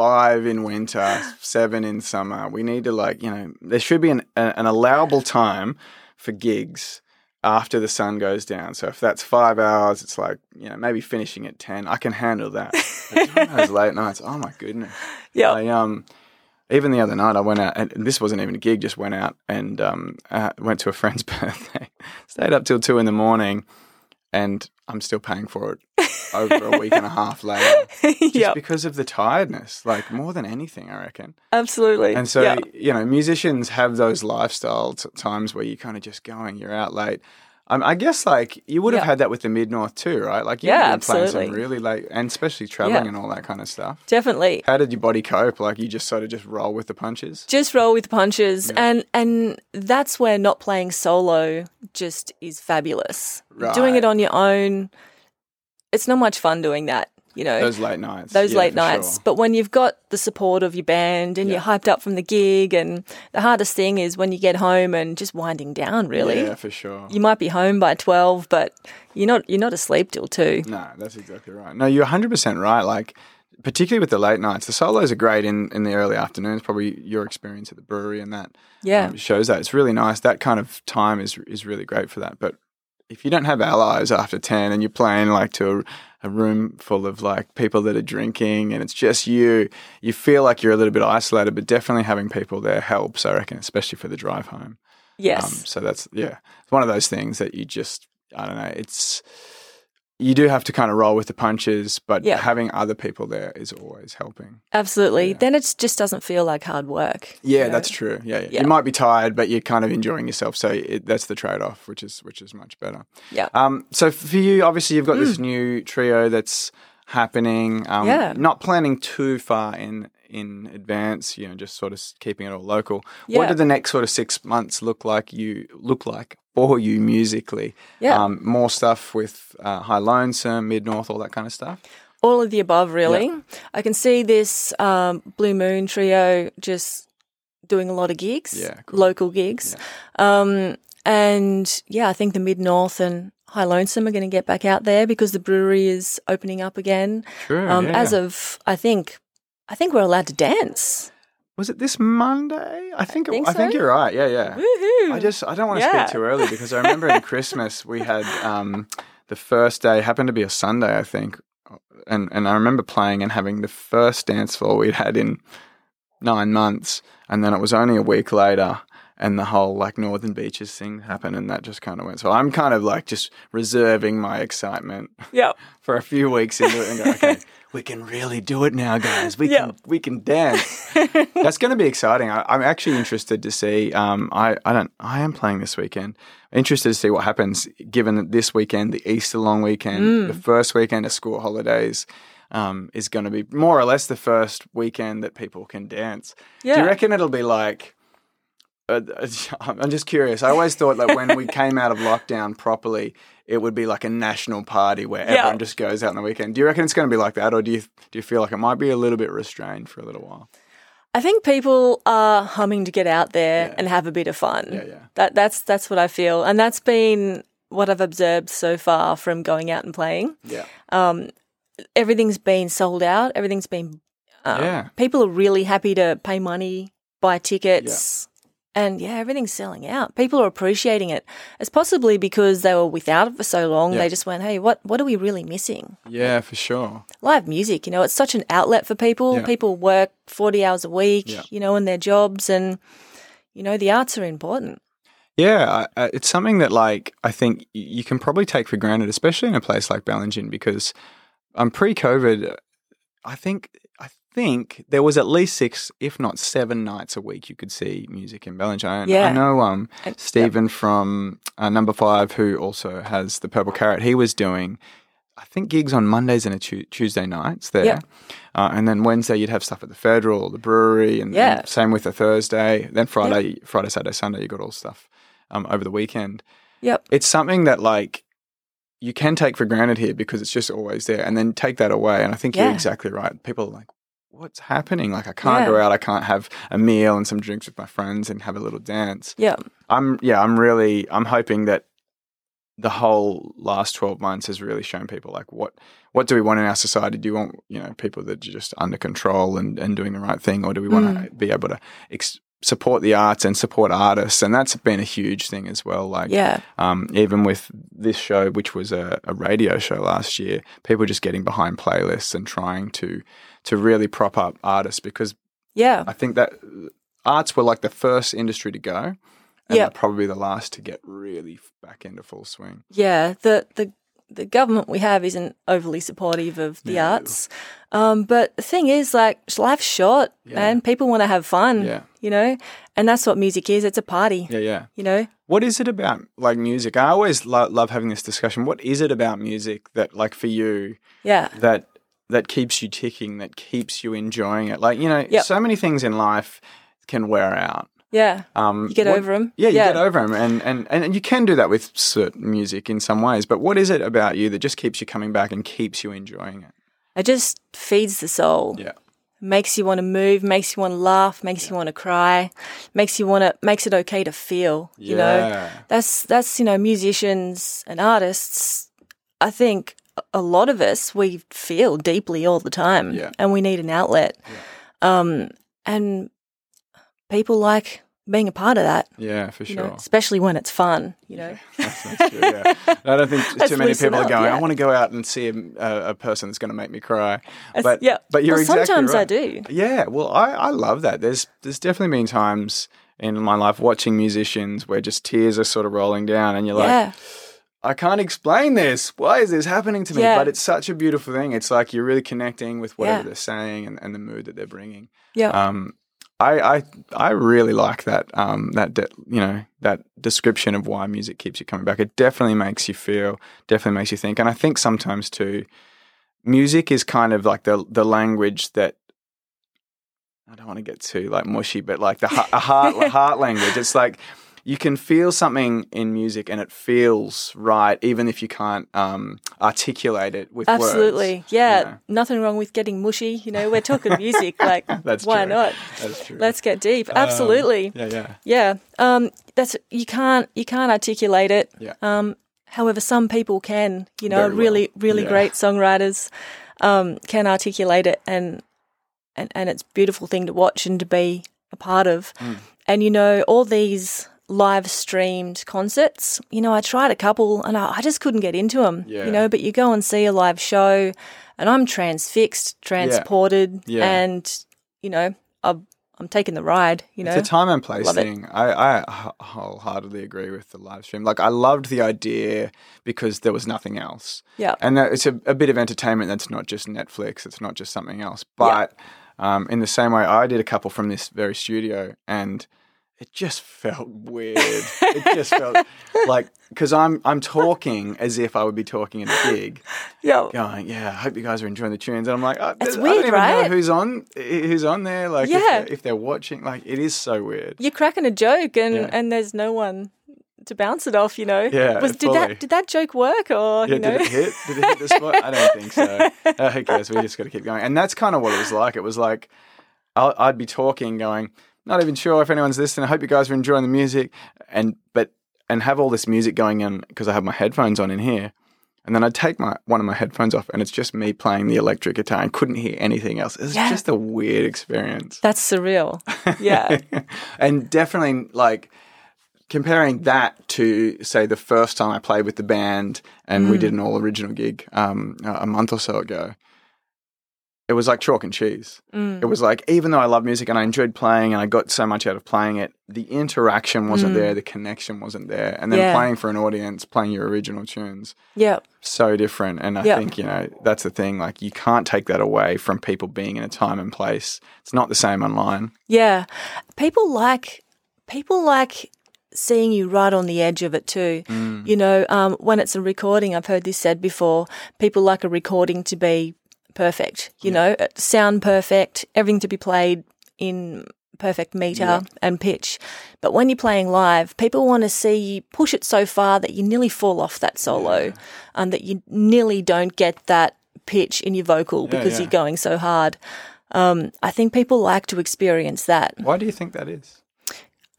five in winter, seven in summer. We need to like you know there should be an an allowable time for gigs after the sun goes down. So if that's five hours, it's like you know maybe finishing at ten. I can handle that. *laughs* Those late nights, oh my goodness. yeah. I um even the other night I went out and this wasn't even a gig, just went out and um uh, went to a friend's *laughs* birthday. Stayed up till two in the morning and I'm still paying for it *laughs* over a week and a half later. Just yeah. because of the tiredness, like more than anything, I reckon. Absolutely. And so, yeah. you know, musicians have those lifestyle t- times where you're kind of just going, you're out late. Um, I guess like you would have Yeah. had that with the Mid North too, right? Like you've Yeah, been playing some absolutely. really late, and especially traveling Yeah. and all that kind of stuff. definitely. How did your body cope? Like you just sort of just roll with the punches? Just roll with the punches, and and that's where not playing solo just is fabulous. Doing it on your own, it's not much fun doing that. You know, Those late nights. those Yeah, late nights. sure. But when you've got the support of your band and you're hyped up from the gig, and the hardest thing is when you get home and just winding down. Really, Yeah, for sure. you might be home by twelve, but you're not. You're not asleep till two. No, that's exactly right. No, you're 100% right. Like, particularly with the late nights, the solos are great in, in the early afternoons. Probably your experience at the brewery and that Yeah, um, shows that. It's really nice. That kind of time is is really great for that. But if you don't have allies after 10 and you're playing like to a, a room full of like people that are drinking and it's just you, you feel like you're a little bit isolated, but definitely having people there helps, I reckon, especially for the drive home. yes, Um, so that's yeah, it's one of those things that you just I don't know. It's you do have to kind of roll with the punches, but Yeah. having other people there is always helping. absolutely. Then it just doesn't feel like hard work. Yeah, you know? that's true. Yeah, yeah, Yeah. you might be tired, but you're kind of enjoying yourself. So it, that's the trade off, which is which is much better. Yeah. Um. So for you, obviously, you've got this new trio that's happening. Um, Yeah. Not planning too far in in advance. You know, just sort of keeping it all local. Yeah. What do the next sort of six months look like? You look like for you musically. Yeah. Um, more stuff with uh, High Lonesome, Mid North, all that kind of stuff. all of the above, really. I can see this um, Blue Moon trio just doing a lot of gigs, Yeah, cool. local gigs. Um, and yeah, I think the Mid North and High Lonesome are going to get back out there because the brewery is opening up again. True. Um, yeah. As of, I think, I think we're allowed to dance. Was it this Monday? I think. it- think I think you're right. Yeah, yeah. Woohoo! I just I don't want to Yeah. speak too early because I remember in *laughs* Christmas we had um, the first day happened to be a Sunday I think, and and I remember playing and having the first dance floor we'd had in nine months, and then it was only a week later. And the whole like Northern Beaches thing happened, and that just kind of went. So I'm kind of like just reserving my excitement yeah. *laughs* for a few weeks into it and go, okay, we can really do it now, guys. We Yeah. can we can dance. *laughs* That's going to be exciting. I, I'm actually interested to see. Um, I I don't. I am playing this weekend. Interested to see what happens. Given that this weekend, the Easter long weekend, Mm. the first weekend of school holidays. Um, is going to be more or less the first weekend that people can dance. Do you reckon it'll be like? Uh, *laughs* I'm just curious. I always thought that when we *laughs* came out of lockdown properly, it would be like a national party where Yeah. everyone just goes out on the weekend. Do you reckon it's going to be like that, or do you do you feel like it might be a little bit restrained for a little while? I think people are humming to get out there Yeah. and have a bit of fun. Yeah, yeah. That that's that's what I feel, and that's been what I've observed so far from going out and playing. Yeah, Everything's been sold out. Everything's been. Um, Yeah. People are really happy to pay money, buy tickets. And yeah, everything's selling out. People are appreciating it. It's possibly because they were without it for so long. Yeah. They just went, "Hey, what what are we really missing?" yeah, for sure. live music. You know, it's such an outlet for people. Yeah. People work 40 hours a week, Yeah. you know, in their jobs, and, you know, the arts are important. Yeah, it's something that like I think you can probably take for granted, especially in a place like Bellingen, because I'm um, pre-COVID, I think think there was at least six, if not seven, nights a week you could see music in Bellingen. I, I know um, Stephen from uh, Number Five, who also has the Purple Carrot, he was doing I think gigs on Mondays and a tu- Tuesday nights there, Yep. uh, and then Wednesday you'd have stuff at the Federal, the brewery, and, Yeah. and same with the Thursday. Then Friday, Friday, Saturday, Sunday, you got all stuff um, over the weekend. Yep. It's something that like you can take for granted here because it's just always there, and then take that away. And I think you're exactly right. People are like. What's happening? Like I can't Yeah. go out. I can't have a meal and some drinks with my friends and have a little dance. Yep. I'm yeah, I'm really I'm hoping that the whole last 12 months has really shown people like what what do we want in our society? Do you want, you know, people that are just under control and, and doing the right thing or do we want Mm. to be able to ex- support the arts and support artists? And that's been a huge thing as well like Yeah. um, even with this show, which was a, a radio show last year, people just getting behind playlists and trying to to really prop up artists because Yeah. I think that arts were like the first industry to go, and Yep. probably the last to get really back into full swing. Yeah. The the the government we have isn't overly supportive of the No. arts. Um, but the thing is, like, life's short, Yeah. man. People want to have fun, Yeah, you know, and that's what music is. It's a party, yeah, yeah. you know. What is it about like music? I always lo- love having this discussion. What is it about music that, like, for you, Yeah. that that keeps you ticking, that keeps you enjoying it? Like, you know, Yep. so many things in life can wear out. Yeah. Um, You get what- them. Yeah, you Yeah. get over them, and, and and you can do that with certain music in some ways. But what is it about you that just keeps you coming back and keeps you enjoying it? It just feeds the soul. Yeah. Makes you want to move, makes you want to laugh, makes you want to cry, makes you want to makes it okay to feel, you know. That's that's you know musicians and artists. I think a- lot of us we feel deeply all the time, Yeah. and we need an outlet. Um, and people like being a part of that, Yeah, for you sure. know, especially when it's fun. You know, That's, that's true, yeah. *laughs* I don't think too many people are going. yeah. I want to go out and see a, a, person that's going to make me cry. That's- But yeah. but you're Well, exactly sometimes I do. Yeah, well, I, I love that. There's there's definitely been times in my life watching musicians where just tears are sort of rolling down, and you're like, yeah, I can't explain this. Why is this happening to me? Yeah. But it's such a beautiful thing. It's like you're really connecting with whatever Yeah. they're saying and, and the mood that they're bringing. yeah, Um, I, I I really like that um, that de- you know that description of why music keeps you coming back. It definitely makes you feel, definitely makes you think, and I think sometimes too, music is kind of like the the language that I don't want to get too like mushy, but like the *laughs* a heart heart language. It's like you can feel something in music and it feels right, even if you can't um, articulate it with words. absolutely. Yeah, Yeah. nothing wrong with getting mushy. You know, we're talking music. *laughs* Like, That's why true. not? That's true. Let's get deep. Um, Absolutely. yeah, yeah, Yeah. Um, that's you can't you can't articulate it. Yeah. Um, however, some people can. You know, Very well. really really Yeah. great songwriters um, can articulate it, and and and it's a beautiful thing to watch and to be a part of. Mm. And you know, all these live streamed concerts. You know, I tried a couple, and I, I just couldn't get into them. Yeah. You know, but you go and see a live show, and I'm transfixed, transported, Yeah. and you know, I'm, I'm taking the ride. You know, It's a time and place Love thing. I wholeheartedly agree with the live stream. Like, I loved the idea because there was nothing else. yeah. And that it's a, a bit of entertainment that's not just Netflix, it's not just something else. But um, in the same way, I did a couple from this very studio and it just felt weird. it just felt *laughs* like, because I'm, I'm talking as if I would be talking at a gig. Yeah. going, yeah, I hope you guys are enjoying the tunes. And I'm like, oh, It's I weird, don't even know right? who's on, who's on there. Like, if, Yeah. they're, if they're watching, like, it is so weird. You're cracking a joke and, Yeah. and there's no one to bounce it off, you know. Yeah, Was did fully. that did that joke work or Yeah, you know? did it hit? Did it hit the spot? I don't think so. *laughs* Uh, who cares? We just got to keep going. And that's kind of what it was like. It was like I'll, I'd be talking, going, not even sure if anyone's listening. I hope you guys are enjoying the music, and but and have all this music going on because I have my headphones on in here. And then I'd take my one of my headphones off, and it's just me playing the electric guitar, and couldn't hear anything else. It's Yeah. just a weird experience. That's surreal. Yeah. *laughs* and definitely like comparing that to say the first time I played with the band and we Mm. did an all original gig um, a month or so ago. It was like chalk and cheese. Mm. It was like even though I love music and I enjoyed playing and I got so much out of playing it, the interaction wasn't Mm. there, the connection wasn't there, and then Yeah. playing for an audience, playing your original tunes, Yeah. so different. And I Yeah. think you know that's the thing. Like you can't take that away from people being in a time and place. It's not the same online. Yeah. People like people like seeing you right on the edge of it too. Mm. You know, um, when it's a recording, I've heard this said before. People like a recording to be perfect. You know, uh, sound perfect, everything to be played in perfect meter Yeah. and pitch. But when you're playing live, people want to see you push it so far that you nearly fall off that solo, and that you nearly don't get that pitch in your vocal because yeah. you're going so hard. Um, I think people like to experience that. Why do you think that is?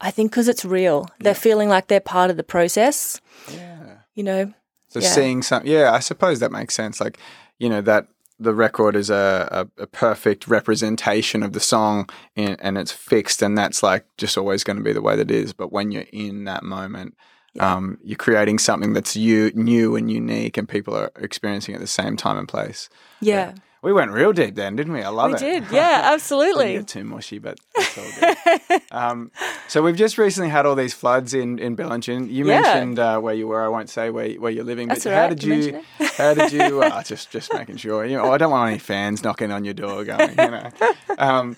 I think because it's real. They're feeling like they're part of the process. Yeah. You know, So Yeah. seeing some, yeah, I suppose that makes sense. Like, you know, that the record is a, a, a perfect representation of the song in, and it's fixed, and that's like just always going to be the way that it is. But when you're in that moment, um, you're creating something that's you, new and unique, and people are experiencing at the same time and place. yeah, We went real deep then, didn't we? I love we it. We did. *laughs* Yeah, absolutely. get too mushy, but it's all good. *laughs* um, so we've just recently had all these floods in in Bellingen. You Yeah. mentioned uh, where you were. I won't say where where you're living. But all how did you you? how did you? *laughs* Uh, just just making sure. You know, I don't want any fans knocking on your door going. You know. Um,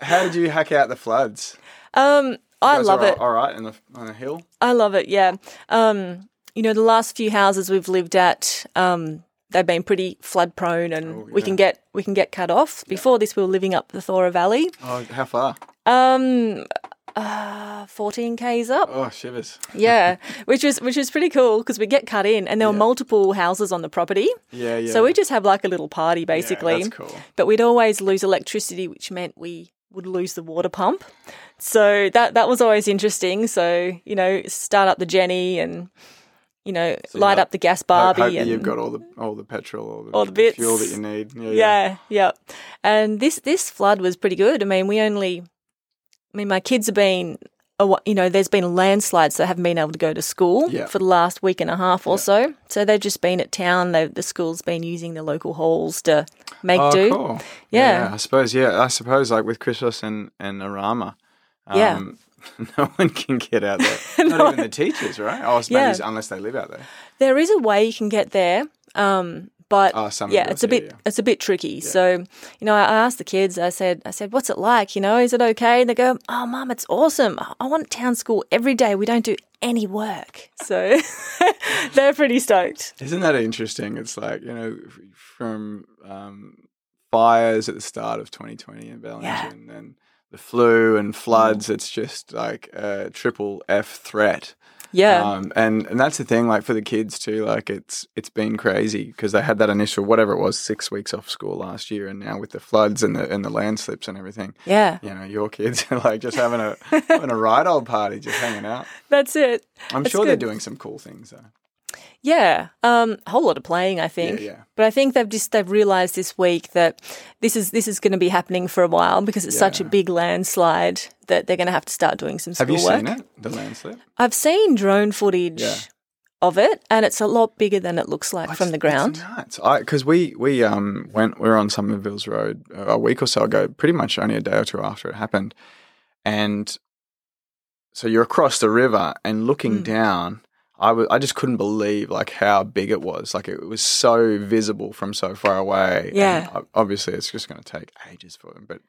how did you hack out the floods? Um, I love are it. All right, on the on the hill. I love it. Yeah. Um, you know, the last few houses we've lived at, um, they've been pretty flood prone, and Oh, we can get we can get cut off. Before this, we were living up the Thora Valley, Oh, how far? um, uh, fourteen k's up. Oh, shivers. *laughs* Yeah, which was which was pretty cool because we get cut in, and there were multiple houses on the property. Yeah, yeah. So we just have like a little party Yeah, basically. that's cool. But we'd always lose electricity, which meant we would lose the water pump. So that that was always interesting. So you know, start up the Jenny and you know, So light up the gas Barbie hope that and you've got all the all the petrol, all the, All the bits. fuel that you need. Yeah, yeah. yeah, yeah. And this this flood was pretty good. I mean, we only, I mean, my kids have been. You know, there's been landslides that haven't been able to go to school Yeah. for the last week and a half or so. So they've just been at town. They, the school's been using the local halls to make Oh, do. cool. Yeah. I suppose. Yeah, I suppose like with Christos and and Arama. Yeah. Um, *laughs* No one can get out there. *laughs* Not even the teachers, right? Oh, it's maybe Yeah. unless they live out there. There is a way you can get there, um, but Oh, yeah, it's a bit yeah, yeah. it's a bit tricky. So, you know, I asked the kids. I said, I said, what's it like? You know, is it okay? And they go, oh, mum, it's awesome. I want town school every day. We don't do any work, so *laughs* they're pretty stoked. Isn't that interesting? It's like you know from um, fires at the start of 2020 in Bellingen, Yeah. and the flu and floods. It's just like a triple F threat. Yeah, Um, and and that's the thing, like for the kids too, like it's it's been crazy because they had that initial whatever it was six weeks off school last year, and now with the floods and the and the landslips and everything, yeah, you know, your kids *laughs* are like just having a *laughs* having a ride old party, just hanging out. that's it. I'm That's sure they're doing some cool things though. Yeah, um, a whole lot of playing, I think. yeah. But I think they've just they've realised this week that this is this is going to be happening for a while because it's such a big landslide that they're going to have to start doing some Have you schoolwork. seen it, the landslip? I've seen drone footage Yeah. of it, and it's a lot bigger than it looks like from the ground. It's nuts. Because we we um went we were on Somerville's Road a week or so ago, pretty much only a day or two after it happened, and so you're across the river and looking Mm. down. I just couldn't believe like how big it was. Like it was so visible from so far away. Yeah. ob- obviously, it's just going to take ages for them, but.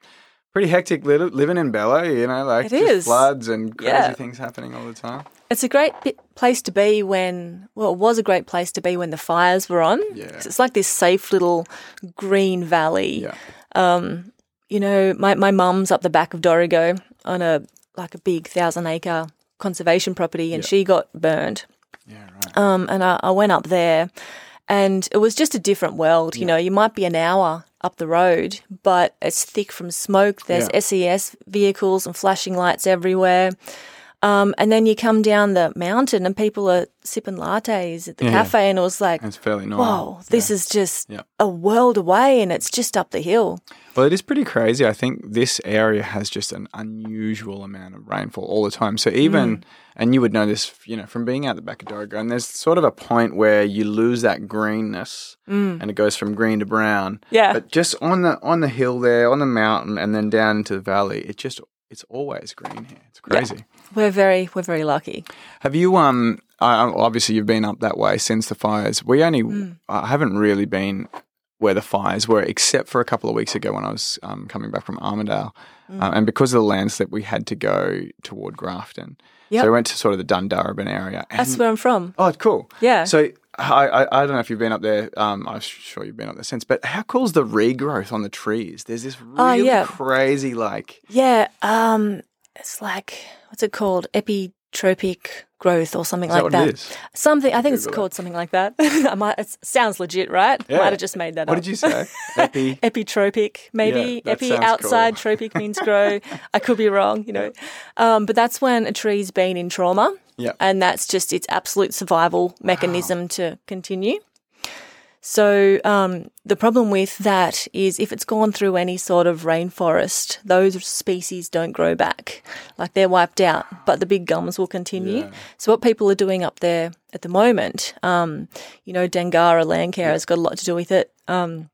Pretty hectic li- living in Bella, you know, like It is. floods and crazy Yeah. things happening all the time. It's a great bit, place to be when, well, it was a great place to be when the fires were on. Yeah. It's like this safe little green valley. Yeah. Um, you know, my, my mum's up the back of Dorrigo on a like a big thousand acre conservation property, and Yeah. she got burned. Yeah, right. Um, and I, I went up there, and it was just a different world. You know, you might be an hour up the road, but it's thick from smoke. There's Yeah. SES vehicles and flashing lights everywhere. Um, and then you come down the mountain, and people are sipping lattes at the Yeah. cafe, and it was like, It's fairly normal. whoa, this is just a world away, and it's just up the hill. Well, it is pretty crazy. I think this area has just an unusual amount of rainfall all the time. So Mm. even, and you would know this, you know, from being out the back of Dorrigo, and there's sort of a point where you lose that greenness, and it goes from green to brown. Mm. Yeah. But just on the on the hill there, on the mountain, and then down into the valley, it just it's always green here. It's crazy. We're very, we're very lucky. Have you um? Obviously, you've been up that way since the fires. We only, Mm. I haven't really been where the fires were, except for a couple of weeks ago when I was um, coming back from Armidale. Uh, and because of the landslip, we had to go toward Grafton. Yep. So we went to sort of the Dundurrabin area. And, That's where I'm from. oh, cool. Yeah. So I, I, I don't know if you've been up there. Um, I'm sure you've been up there since. But how cool is the regrowth on the trees? There's this really Oh, yeah. crazy, like, Yeah, um, it's like what's it called? Epitropic growth or something like that what that. it is? Something I think it's Google called something like that. *laughs* I might. It sounds legit, right? Yeah. Might have just made that What up. What did you say? *laughs* Epi. Epitropic, maybe. Yeah, Epi outside, cool. tropic means grow. *laughs* I could be wrong, you know. Um, but that's when a tree's been in trauma. Yeah. And that's just its absolute survival mechanism to continue. So um, the problem with that is if it's gone through any sort of rainforest, those species don't grow back. Like they're wiped out, but the big gums will continue. Yeah. So what people are doing up there at the moment, um, you know, Dangara land care has got a lot to do with it. Um,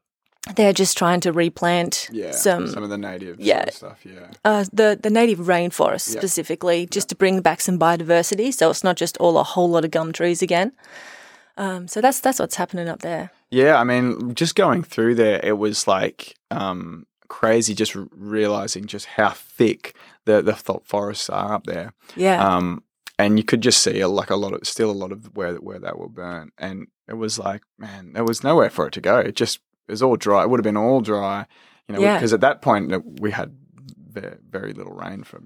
they're just trying to replant Yeah. some some of the native sort yeah. of stuff. Yeah. uh, the the native rainforest Yeah. specifically, just to bring back some biodiversity. So it's not just all a whole lot of gum trees again. Um, so that's that's what's happening up there. Yeah, I mean, just going through there, it was like um, crazy. Just realizing just how thick the the forests are up there, Yeah, um, and you could just see a, like a lot of still a lot of where where they were burnt, and it was like, man, there was nowhere for it to go. It just it was all dry. It would have been all dry, you know, Yeah. because at that point uh, we had ve- very little rain for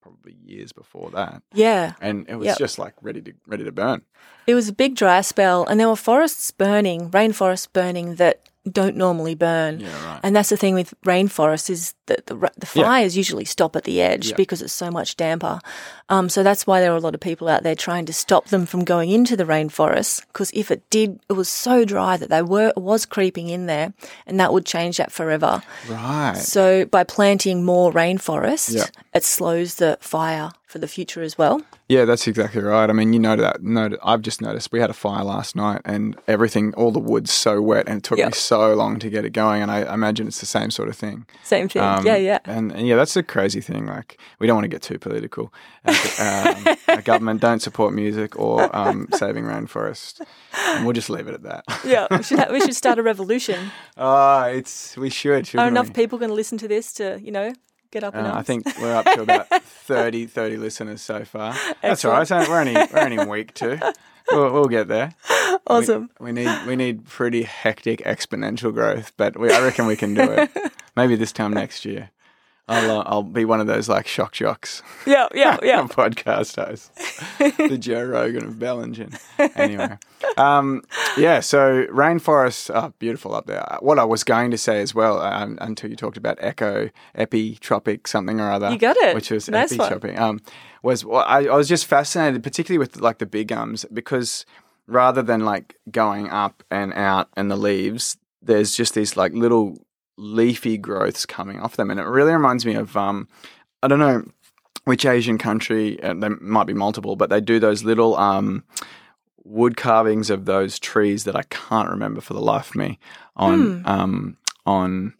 probably years before that, yeah. and it was Yep. just like ready to ready to burn. It was a big dry spell, and there were forests burning, rainforests burning that don't normally burn. Yeah, right. And that's the thing with rainforests is that the the Yeah. fires usually stop at the edge Yeah. because it's so much damper. Um, so that's why there are a lot of people out there trying to stop them from going into the rainforest. Because if it did, it was so dry that they were was creeping in there, and that would change that forever. Right. So by planting more rainforest, Yeah. it slows the fire for the future as well. Yeah, that's exactly right. I mean, you know that. Know I've just noticed we had a fire last night, and everything, all the wood's so wet, and it took Yep. me so long to get it going. And I, I imagine it's the same sort of thing. Same thing. Um, yeah, yeah. And, and yeah, that's a crazy thing. Like, we don't want to get too political. Uh, um, *laughs* our government don't support music or um, saving rainforest. And we'll just leave it at that. Yeah, we should, ha- we should start a *laughs* revolution. Oh, it's we should. Are enough we? people going to listen to this to, you know, get up and Uh. I think we're up to about *laughs* 30, 30 listeners so far. That's all right. Only- We're only we're only in week two. We'll, we'll get there. We- Awesome. We, need we need pretty hectic exponential growth, but we, I reckon we can do it. *laughs* Maybe this time next year. I'll uh, I'll be one of those like shock jocks Yeah, yeah, *laughs* yeah. podcast hosts, the Joe Rogan of Bellingen. Anyway, um, yeah. So rainforests are beautiful up there. What I was going to say as well, um, until you talked about echo, epitropic something or other, You got it. which was Nice epitropic. Um, was well, I, I was just fascinated, particularly with like the big gums, because rather than like going up and out and the leaves, there's just these like little leafy growths coming off them, and it really reminds me of um, I don't know which Asian country, uh, there might be multiple, but they do those little um, wood carvings of those trees that I can't remember for the life of me on Hmm. um, on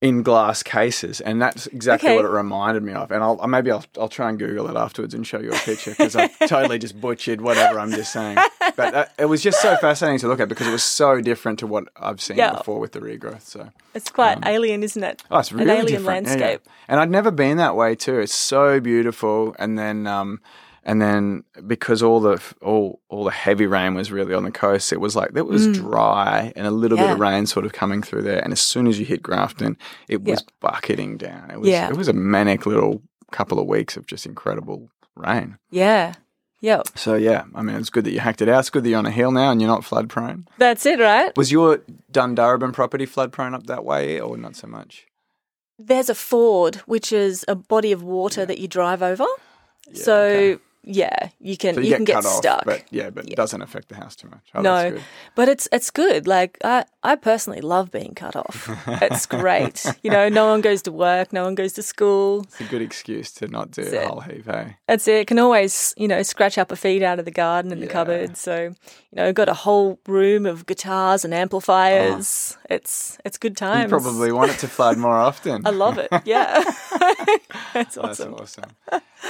in glass cases, and that's exactly Okay. what it reminded me of. And I'll maybe I'll I'll try and Google it afterwards and show you a picture because I *laughs* totally just butchered whatever I'm just saying. But uh, it was just so fascinating to look at because it was so different to what I've seen Yeah. before with the regrowth. So It's quite alien, isn't it? Oh, it's really An alien different. Yeah, yeah. landscape. And I'd never been that way too. It's so beautiful. And then, um, and then because all the all all the heavy rain was really on the coast, it was like it was dry and a little bit of Mm. Rain sort of coming through there. And as soon as you hit Grafton, it was bucketing down. It was Yeah. it was a manic little couple of weeks of just incredible rain. Yeah. Yeah. So yeah, I mean, it's good that you hacked it out. It's good that you're on a hill now and you're not flood prone. That's it, right? Was your Dundurrabin property flood prone up that way, or not so much? There's a ford, which is a body of water that you drive over. so okay. Yeah, you can So you, you, can get, get cut stuck. but yeah, but it doesn't affect the house too much. Oh, no, but it's it's good. Like I I personally love being cut off. it's *laughs* great. You know, no one goes to work, no one goes to school. It's a good excuse to not do That's a it. whole heap, hey? That's it. Can always, you know, scratch up a feed out of the garden and the cupboard. So, you know, got a whole room of guitars and amplifiers. It's it's good times. You probably want it to flood more *laughs* often. I love it. Yeah. *laughs* That's That's awesome. awesome.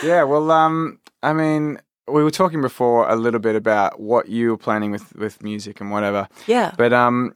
Yeah, well, um, I mean, we were talking before a little bit about what you were planning with with music and whatever, Yeah. but um,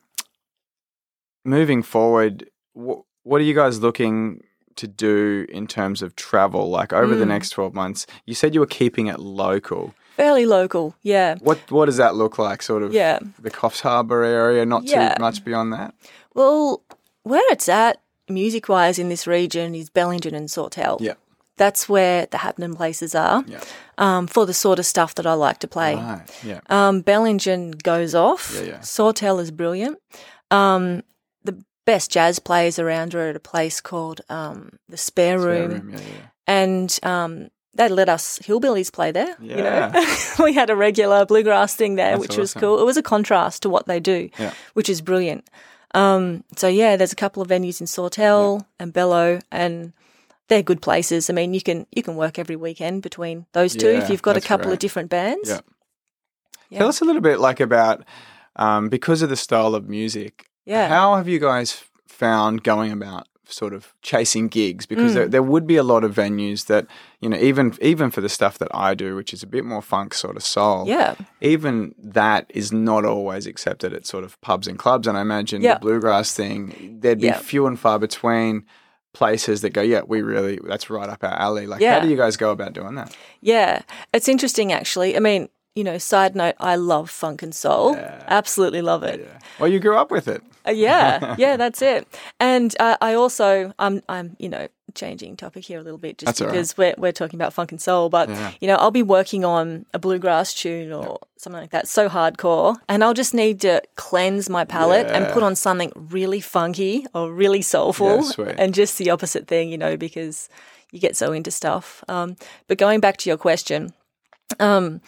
moving forward, wh- what are you guys looking to do in terms of travel? Like over the Mm. next twelve months, you said you were keeping it local. Fairly local, yeah. What what does that look like? Sort of Yeah. the Coffs Harbour area, not Yeah. too much beyond that. Well, where it's at music wise in this region is Bellingen and Sawtell. Yeah. That's where the happening places are Yeah. um, for the sort of stuff that I like to play. Right. Yeah. Um, Bellingen goes off. Yeah, yeah. Sawtell is brilliant. Um, the best jazz players around are at a place called um, the Spare Spare Room, room, Yeah, yeah. and um, they let us hillbillies play there. You know, *laughs* we had a regular bluegrass thing there, That's which was cool. It was a contrast to what they do, Yeah. which is brilliant. Um, so yeah, there's a couple of venues in Sawtell and Bellow, and they're good places. I mean, you can you can work every weekend between those two Yeah, if you've got a couple great. of different bands. Yeah. Yeah. Tell us a little bit like about um, because of the style of music. Yeah. How have you guys found going about sort of chasing gigs? Because Mm. there, there would be a lot of venues that you know even even for the stuff that I do, which is a bit more funk sort of soul. Yeah. Even that is not always accepted at sort of pubs and clubs. And I imagine the bluegrass thing, there'd be few and far between places that go, yeah, we really that's right up our alley. Like, how do you guys go about doing that? Yeah, it's interesting actually. I mean, you know, side note, I love funk and soul. Absolutely love it. Yeah. Well, you grew up with it. Uh, yeah, *laughs* yeah, that's it. And uh, I also, I'm, I'm, you know, changing topic here a little bit just That's all right. because we're we're talking about funk and soul. But Yeah. you know, I'll be working on a bluegrass tune or something like that, so hardcore, and I'll just need to cleanse my palate and put on something really funky or really soulful, Yeah, and just the opposite thing, you know, because you get so into stuff. Um, but going back to your question, um,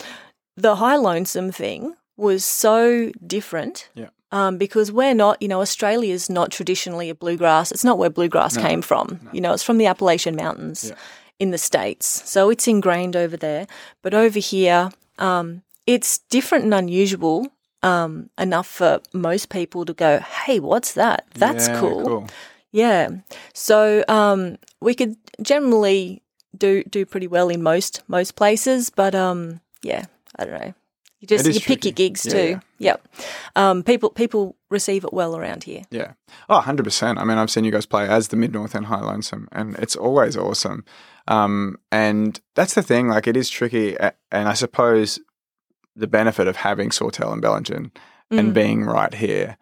the high lonesome thing was so different Yeah. Um, because we're not, you know, Australia is not traditionally a bluegrass. It's not where bluegrass came from. You know, it's from the Appalachian Mountains Yeah. in the States. So it's ingrained over there. But over here, um, it's different and unusual um, enough for most people to go, hey, what's that? That's Yeah, cool. Yeah. So um, we could generally do do pretty well in most most places, but um, yeah, I don't know. You just you pick tricky. your gigs Yeah, too. yeah. Yep. Um, people people receive it well around here. Yeah. Oh, 100%. I mean, I've seen you guys play as the Mid North and High Lonesome, and it's always awesome. Um, and that's the thing, like, it is tricky. And I suppose the benefit of having Sawtell and Bellingen and Mm. being right here,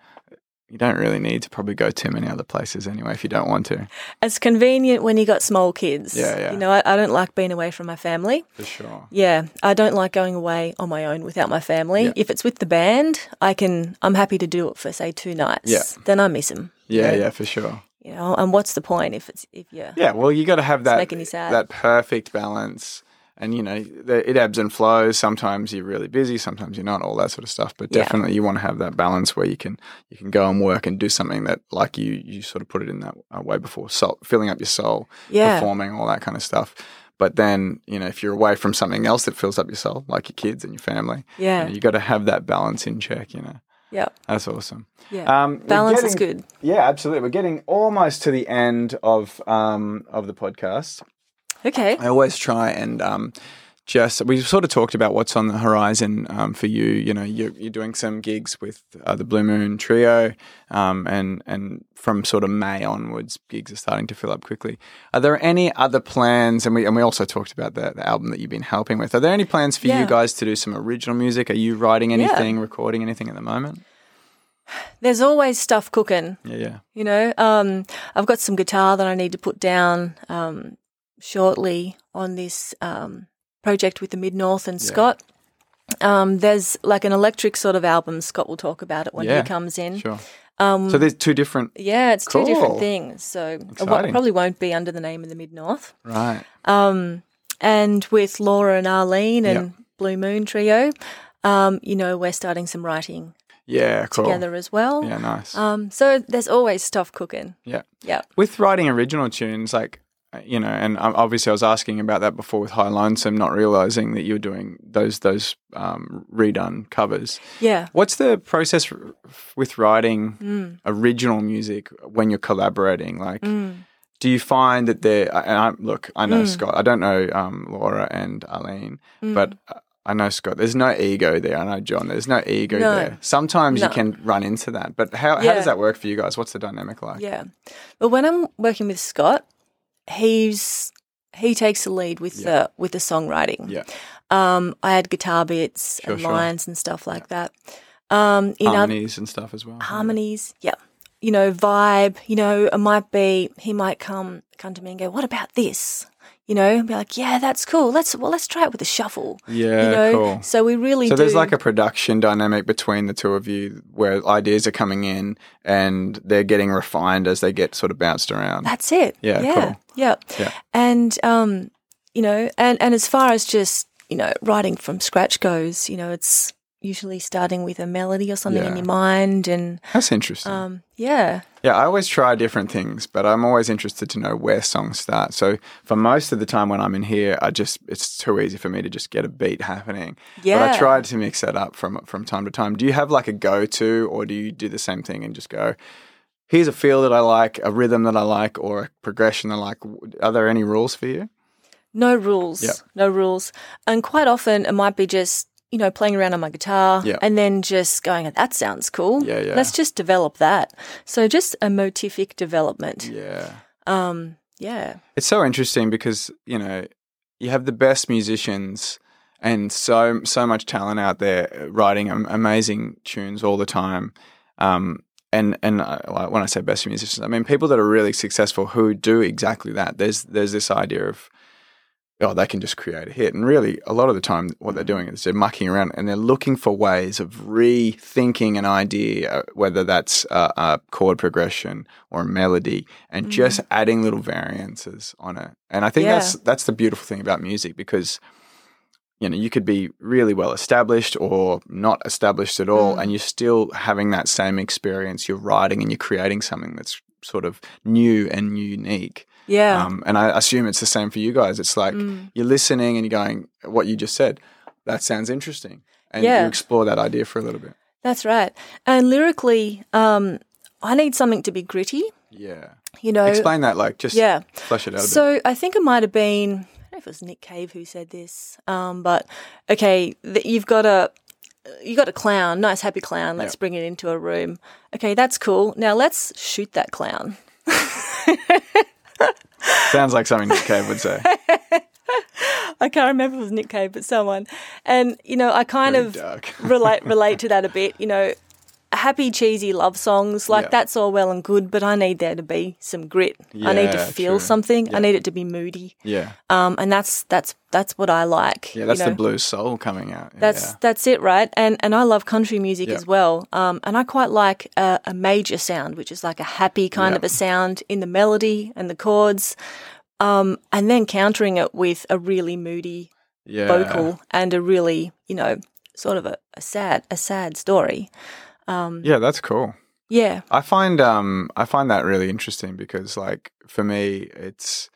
you don't really need to probably go too many other places anyway if you don't want to, It's convenient when you got small kids. Yeah, yeah. You know, I, I don't like being away from my family. for sure. Yeah, I don't like going away on my own without my family. Yeah. If it's with the band, I can. I'm happy to do it for say two nights. Yeah. Then I miss them. Yeah, yeah, for sure. You know, and what's the point if it's if you're Yeah, well, you got to have that making you sad. that perfect balance, and you know, it ebbs and flows. Sometimes you're really busy, sometimes you're not. All that sort of stuff. But Yeah. definitely, you want to have that balance where you can you can go and work and do something that, like you you sort of put it in that uh, way before, soul, filling up your soul, Yeah. performing, all that kind of stuff. But then, you know, if you're away from something else that fills up your soul, like your kids and your family, Yeah. you, know, you got to have that balance in check. You know, yeah that's awesome. yeah Um, balance is good. Yeah, absolutely. We're getting almost to the end of um, of the podcast. Okay. I always try and um, just we sort of talked about what's on the horizon um, for you. You know, you're, you're doing some gigs with uh, the Blue Moon Trio, um, and and from sort of May onwards, gigs are starting to fill up quickly. Are there any other plans? And we and we also talked about the, the album that you've been helping with. Are there any plans for Yeah. you guys to do some original music? Are you writing anything, recording anything at the moment? There's always stuff cooking. Yeah, yeah, You know, um, I've got some guitar that I need to put down um, shortly on this um, project with the Mid North and Yeah. Scott. Um, there's like an electric sort of album. Scott will talk about it when Yeah, he comes in. sure. Um, So there's two different, yeah, it's two different things. So it probably won't be under the name of the Mid North. right? Um, and with Laura and Arlene and Yeah. Blue Moon Trio, um, you know, we're starting some writing Yeah, cool. together as well. Yeah, nice. Um, so there's always stuff cooking. yeah. Yeah. with writing original tunes, like uh, you know, and obviously I was asking about that before with High Lonesome, not realizing that you were doing those those um, redone covers. Yeah. What's the process r- with writing Mm. original music when you're collaborating? Like, Mm. do you find that there? And I, look, I know Mm. Scott. I don't know um, Laura and Arlene, Mm. but uh, I know Scott. There's no ego there. I know John. There's no ego No. there. Sometimes you can run into that, but how how does that work for you guys? What's the dynamic like? Yeah. But when I'm working with Scott, he's he takes the lead with the with the songwriting. Yeah. Um, I add guitar bits Sure, and sure. lines and stuff like that. Um, in other Harmonies and stuff as well. harmonies, yeah. You know, vibe. You know, it might be he might come come to me and go, "What about this?" You know, and be like, "Yeah, that's cool. Let's well, let's try it with a shuffle." Yeah, you know, cool. so we really So do. there's like a production dynamic between the two of you where ideas are coming in and they're getting refined as they get sort of bounced around. That's it. Yeah, yeah, cool. yeah. Yeah. And um, you know, and and as far as just you know writing from scratch goes, you know, it's usually starting with a melody or something in your mind, and That's interesting. um, yeah, Yeah, I always try different things, but I'm always interested to know where songs start. So for most of the time when I'm in here, I just it's too easy for me to just get a beat happening. yeah. But I try to mix that up from from time to time. Do you have like a go to or do you do the same thing and just go, here's a feel that I like, a rhythm that I like, or a progression that I like? Are there any rules for you? no rules, Yeah. no rules. And quite often it might be just you know playing around on my guitar, Yeah. and then just going, "That sounds cool. Yeah, yeah. Let's just develop that." So just a motific development. Yeah. Um, yeah, It's so interesting because, you know, you have the best musicians and so so much talent out there uh, writing amazing tunes all the time. Um, and and uh, like, when I say best musicians, I mean people that are really successful who do exactly that. There's there's this idea of oh they can just create a hit, and really a lot of the time what they're doing is they're mucking around and they're looking for ways of rethinking an idea, uh, whether that's a, a chord progression or a melody, and just adding little variances on it. And I think Yeah. that's that's the beautiful thing about music because you know you could be really well established or not established at all and you're still having that same experience. You're writing and you're creating something that's sort of new and unique yeah, um, and i assume it's the same for you guys it's like Mm. you're listening and you're going what you just said that sounds interesting and Yeah. you explore that idea for a little bit that's right. And lyrically, um, I need something to be gritty. yeah You know, explain that like just yeah. flesh it out a bit So I think it might have been, I don't know if it was Nick Cave who said this, um, but okay, th- you've got a you got a clown, nice happy clown. Let's Yep. bring it into a room. Okay, that's cool. Now let's shoot that clown. *laughs* sounds like something nick cave would say *laughs* I can't remember if it was Nick Cave, but someone. And you know, I kind Very of relate relate to that a bit. You know, happy cheesy love songs like Yeah. that's all well and good, but I need there to be some grit. I need to feel true. something. Yeah. I need it to be moody. yeah Um, and that's that's that's what I like. yeah that's you know? the blues soul coming out That's yeah. that's it, right? And and I love country music Yeah. as well. Um, and I quite like a, a major sound, which is like a happy kind Yeah. of a sound in the melody and the chords. Um, and then countering it with a really moody yeah vocal and a really, you know, sort of a, a sad a sad story. Yeah that's cool Yeah. I find um I find that really interesting because like for me it's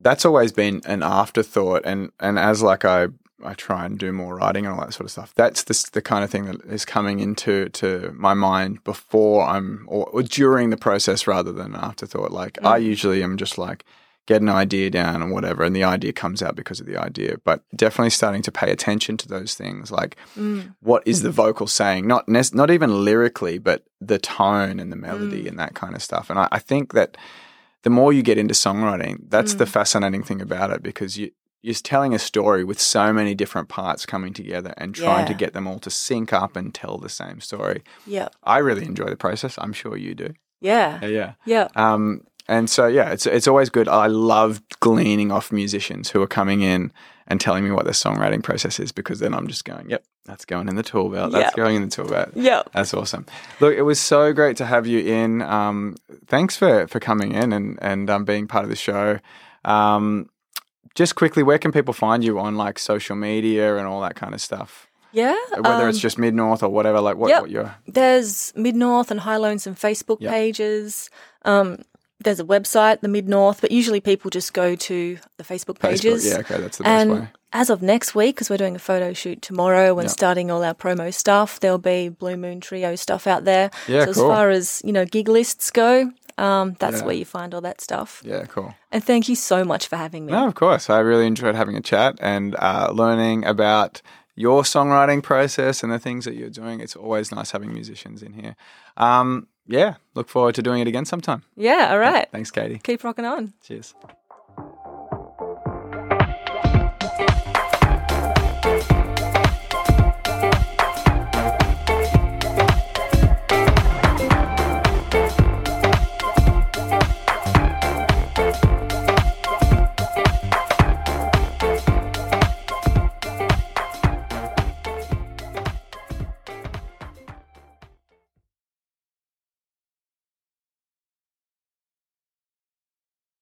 that's always been an afterthought and and as like I I try and do more writing and all that sort of stuff. That's the the kind of thing that is coming into to my mind before I'm or, or during the process rather than an afterthought. Like I usually am just like get an idea down and whatever and the idea comes out because of the idea. But definitely starting to pay attention to those things like mm. what is the vocal saying? Not nec- not even lyrically but the tone and the melody mm. and that kind of stuff. And I, I think that the more you get into songwriting that's the mm. fascinating thing about it because you you're telling a story with so many different parts coming together and trying to get them all to sync up and tell the same story. Yeah. i really enjoy the process. I'm sure you do. Yeah. yeah Yeah. um, and so yeah, it's it's always good. I love gleaning off musicians who are coming in and telling me what their songwriting process is because then I'm just going, yep, that's going in the tool belt. That's Yep. going in the tool belt. Yeah. That's awesome. Look, it was so great to have you in. Um, thanks for for coming in and and um, being part of the show. Um, just quickly, where can people find you on like social media and all that kind of stuff? Yeah. Whether it's um, just Mid North or whatever, like what, yep. what you're. There's Mid North and High Lonesome Facebook Yep. pages. Um, there's a website, the Mid North, but usually people just go to the Facebook pages. Facebook, yeah, okay, that's the and best way. As of next week, because we're doing a photo shoot tomorrow and yep. starting all our promo stuff, there'll be Blue Moon Trio stuff out there. Yeah, so cool. as far as you know, gig lists go, um, that's yeah. where you find all that stuff. Yeah, cool. And thank you so much for having me. No, of course, I really enjoyed having a chat and uh, learning about your songwriting process and the things that you're doing. It's always nice having musicians in here. Um, yeah, look forward to doing it again sometime. Yeah, all right. Thanks, Katie. Keep rocking on. Cheers.